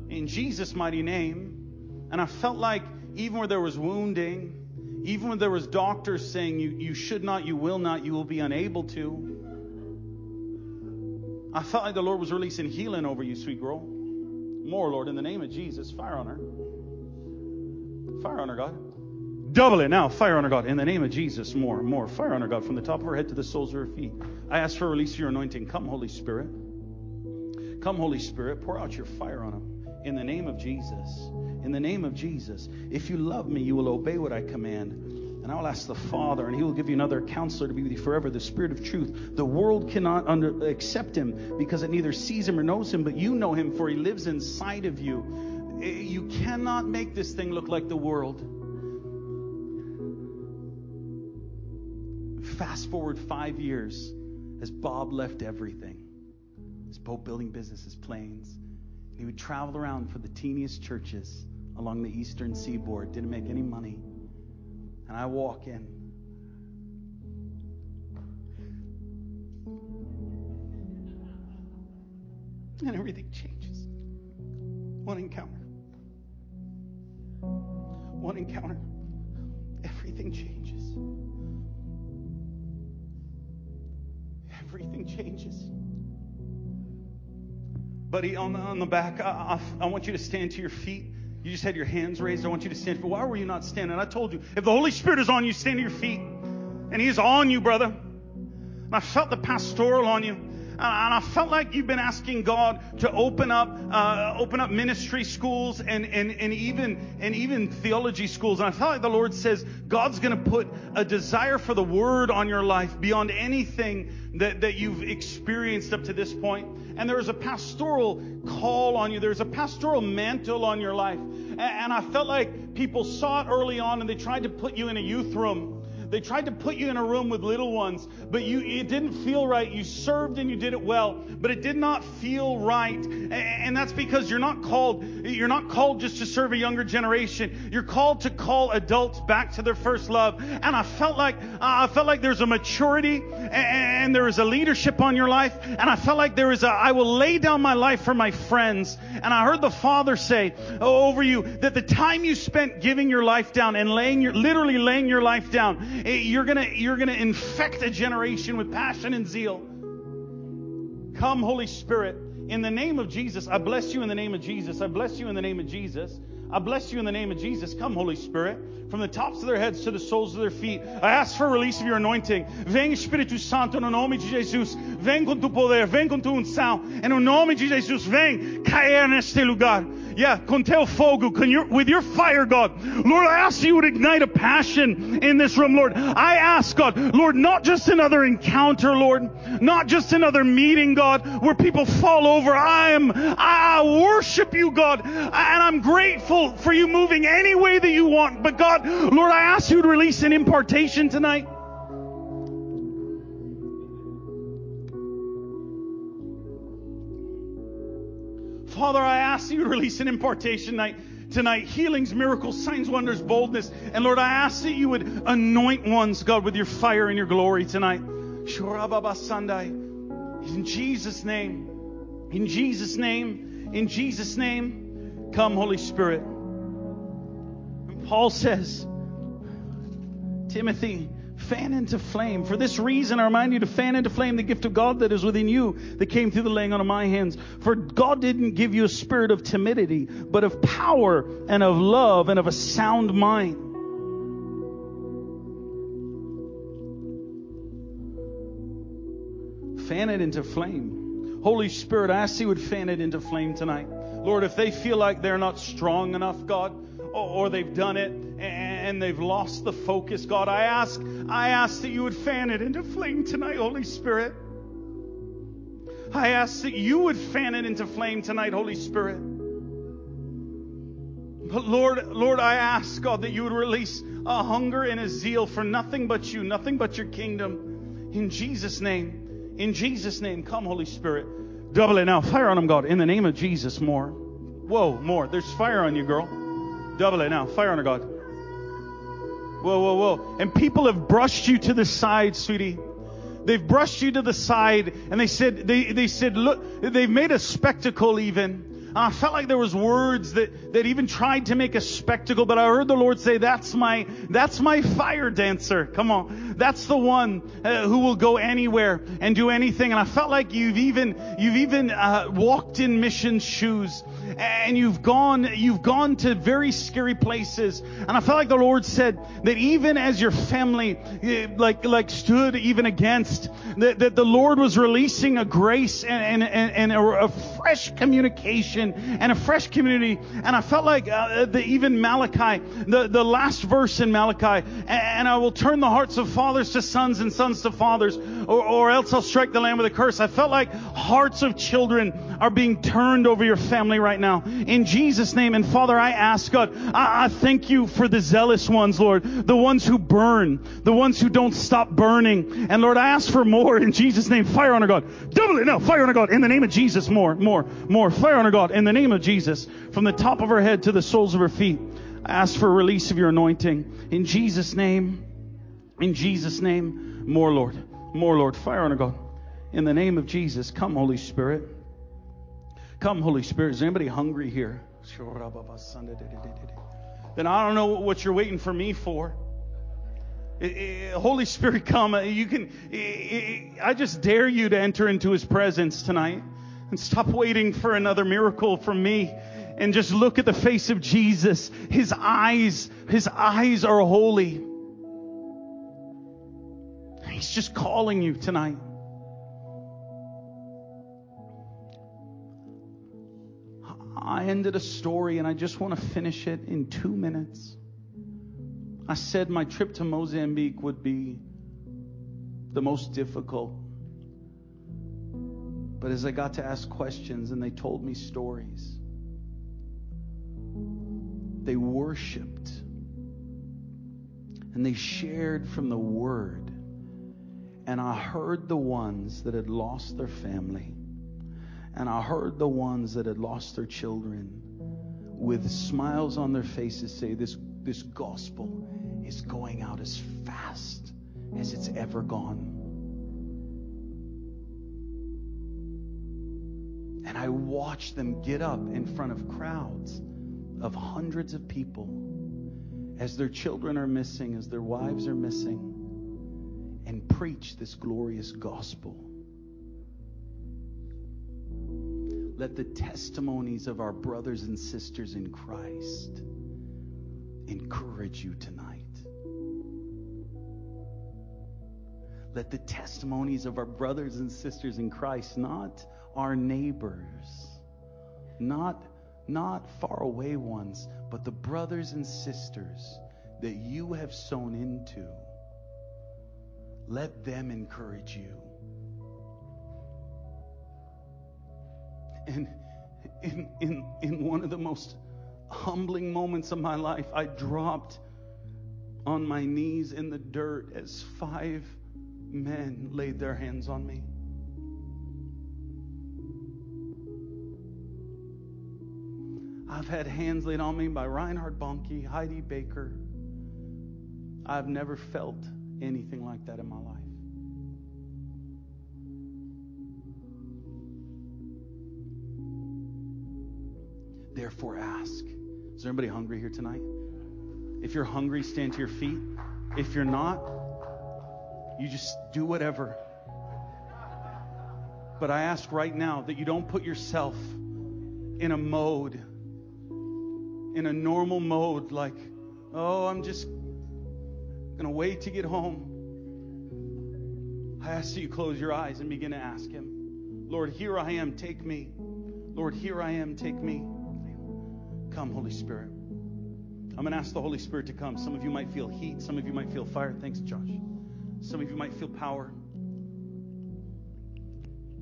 In Jesus' mighty name. And I felt like even where there was wounding, even when there was doctors saying you, you should not, you will not, you will be unable to. I felt like the Lord was releasing healing over you, sweet girl. More, Lord, in the name of Jesus. Fire on her. Fire on her, God. Double it now. Fire on her, God. In the name of Jesus. More, more. Fire on her, God, from the top of her head to the soles of her feet. I ask for release of your anointing. Come, Holy Spirit. Come, Holy Spirit. Pour out your fire on them. In the name of Jesus in the name of Jesus. If you love me, you will obey what I command. And I will ask the Father, and He will give you another counselor to be with you forever, the Spirit of truth. The world cannot under, accept Him because it neither sees Him or knows Him, but you know Him, for He lives inside of you. Eh, you cannot make this thing look like the world. Fast forward five years as Bob left everything his boat building business, his planes. He would travel around for the teeniest churches along the eastern seaboard, didn't make any money. And I walk in. And everything changes. One encounter. One encounter. Everything changes. Everything changes. Buddy, on the, on the back, I, I, I want you to stand to your feet. You just had your hands raised. I want you to stand. But why were you not standing? I told you, if the Holy Spirit is on you, stand to your feet. And He is on you, brother. And I felt the pastoral on you. And I felt like you've been asking God to open up, uh, open up ministry schools and, and, and even, and even theology schools. And I felt like the Lord says God's going to put a desire for the word on your life beyond anything that, that you've experienced up to this point. And there is a pastoral call on you. There's a pastoral mantle on your life. And, and I felt like people saw it early on and they tried to put you in a youth room. They tried to put you in a room with little ones, but you it didn't feel right. You served and you did it well, but it did not feel right. And that's because you're not called you're not called just to serve a younger generation. You're called to call adults back to their first love. And I felt like I felt like there's a maturity and there is a leadership on your life, and I felt like there is a I will lay down my life for my friends. And I heard the Father say over you that the time you spent giving your life down and laying your literally laying your life down you're gonna, you're gonna infect a generation with passion and zeal. Come, Holy Spirit, in the name of Jesus. I bless you in the name of Jesus. I bless you in the name of Jesus. I bless you in the name of Jesus. Come, Holy Spirit, from the tops of their heads to the soles of their feet. I ask for a release of your anointing. Vem, Espírito Santo, no nome de Jesus. Vem com tu poder, vem com tu unção. Em nome de Jesus, vem cair neste lugar. Yeah, con teu fogo, con your, with your fire, God. Lord, I ask you would ignite a passion in this room, Lord. I ask, God, Lord, not just another encounter, Lord, not just another meeting, God, where people fall over. I am, I worship you, God, and I'm grateful for you moving any way that you want. But God, Lord, I ask you to release an impartation tonight. Father, I ask you to release an impartation night tonight healings, miracles, signs, wonders, boldness. And Lord, I ask that you would anoint ones, God, with your fire and your glory tonight. In Jesus' name. In Jesus' name. In Jesus' name. Come, Holy Spirit. And Paul says, Timothy, fan into flame. For this reason, I remind you to fan into flame the gift of God that is within you that came through the laying on of my hands. For God didn't give you a spirit of timidity, but of power and of love and of a sound mind. Fan it into flame. Holy Spirit, I ask you would fan it into flame tonight. Lord, if they feel like they're not strong enough, God, or, they've done it and they've lost the focus, God, I ask, I ask that you would fan it into flame tonight, Holy Spirit. I ask that you would fan it into flame tonight, Holy Spirit. But Lord, Lord, I ask, God, that you would release a hunger and a zeal for nothing but you, nothing but your kingdom. In Jesus' name. In Jesus' name. Come, Holy Spirit. Double it now. Fire on them, God. In the name of Jesus, more. Whoa, more. There's fire on you, girl. Double it now. Fire on her, God. Whoa, whoa, whoa. And people have brushed you to the side, sweetie. They've brushed you to the side and they said, they, they said, look, they've made a spectacle even. I felt like there was words that, that even tried to make a spectacle, but I heard the Lord say, that's my, that's my fire dancer. Come on. That's the one uh, who will go anywhere and do anything. And I felt like you've even, you've even uh, walked in mission shoes and you've gone, you've gone to very scary places. And I felt like the Lord said that even as your family, eh, like, like stood even against, that, that the Lord was releasing a grace and, and, and, a, a, fresh communication and a fresh community. And I felt like uh, the, even Malachi, the, the last verse in Malachi, and I will turn the hearts of fathers to sons and sons to fathers, or, or else I'll strike the land with a curse. I felt like hearts of children are being turned over your family right now. In Jesus' name. And Father, I ask God, I, I thank you for the zealous ones, Lord, the ones who burn, the ones who don't stop burning. And Lord, I ask for more in Jesus' name. Fire on our God. Double it now. Fire on our God. In the name of Jesus. More, more, more. Fire on our God. In the name of Jesus. From the top of her head to the soles of her feet. I ask for release of your anointing. In Jesus' name. In Jesus' name. More, Lord. More, Lord. Fire on our God. In the name of Jesus. Come, Holy Spirit. Come, Holy Spirit. Is anybody hungry here? Then I don't know what you're waiting for me for. Holy Spirit, come. You can. I just dare you to enter into His presence tonight and stop waiting for another miracle from me and just look at the face of Jesus. His eyes, His eyes are holy. He's just calling you tonight. I ended a story and I just want to finish it in two minutes. I said my trip to Mozambique would be the most difficult. But as I got to ask questions and they told me stories, they worshiped and they shared from the word. And I heard the ones that had lost their family and I heard the ones that had lost their children with smiles on their faces say, This, this gospel is going out as fast as it's ever gone. And I watched them get up in front of crowds of hundreds of people as their children are missing, as their wives are missing, and preach this glorious gospel. Let the testimonies of our brothers and sisters in Christ encourage you tonight. Let the testimonies of our brothers and sisters in Christ, not our neighbors, not not far away ones, but the brothers and sisters that you have sown into. Let them encourage you. And in, in, in one of the most humbling moments of my life, I dropped on my knees in the dirt as five men laid their hands on me. I've had hands laid on me by Reinhard Bonnke, Heidi Baker. I've never felt anything like that in my life. Therefore, ask. Is there anybody hungry here tonight? If you're hungry, stand to your feet. If you're not, you just do whatever. But I ask right now that you don't put yourself in a mode, in a normal mode, like, oh, I'm just going to wait to get home. I ask that you close your eyes and begin to ask Him, Lord, here I am, take me. Lord, here I am, take me. Come, Holy Spirit. I'm going to ask the Holy Spirit to come. Some of you might feel heat, some of you might feel fire. Thanks, Josh. Some of you might feel power.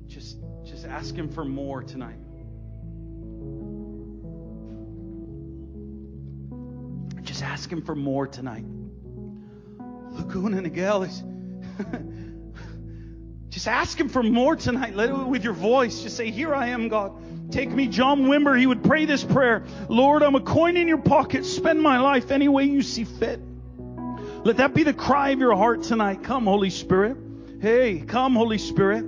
Just, just ask Him for more tonight. Just ask Him for more tonight. Laguna Niguel just ask Him for more tonight. Let it with your voice. Just say, Here I am, God. Take me, John Wimber. He would pray this prayer Lord, I'm a coin in your pocket. Spend my life any way you see fit. Let that be the cry of your heart tonight. Come, Holy Spirit. Hey, come, Holy Spirit.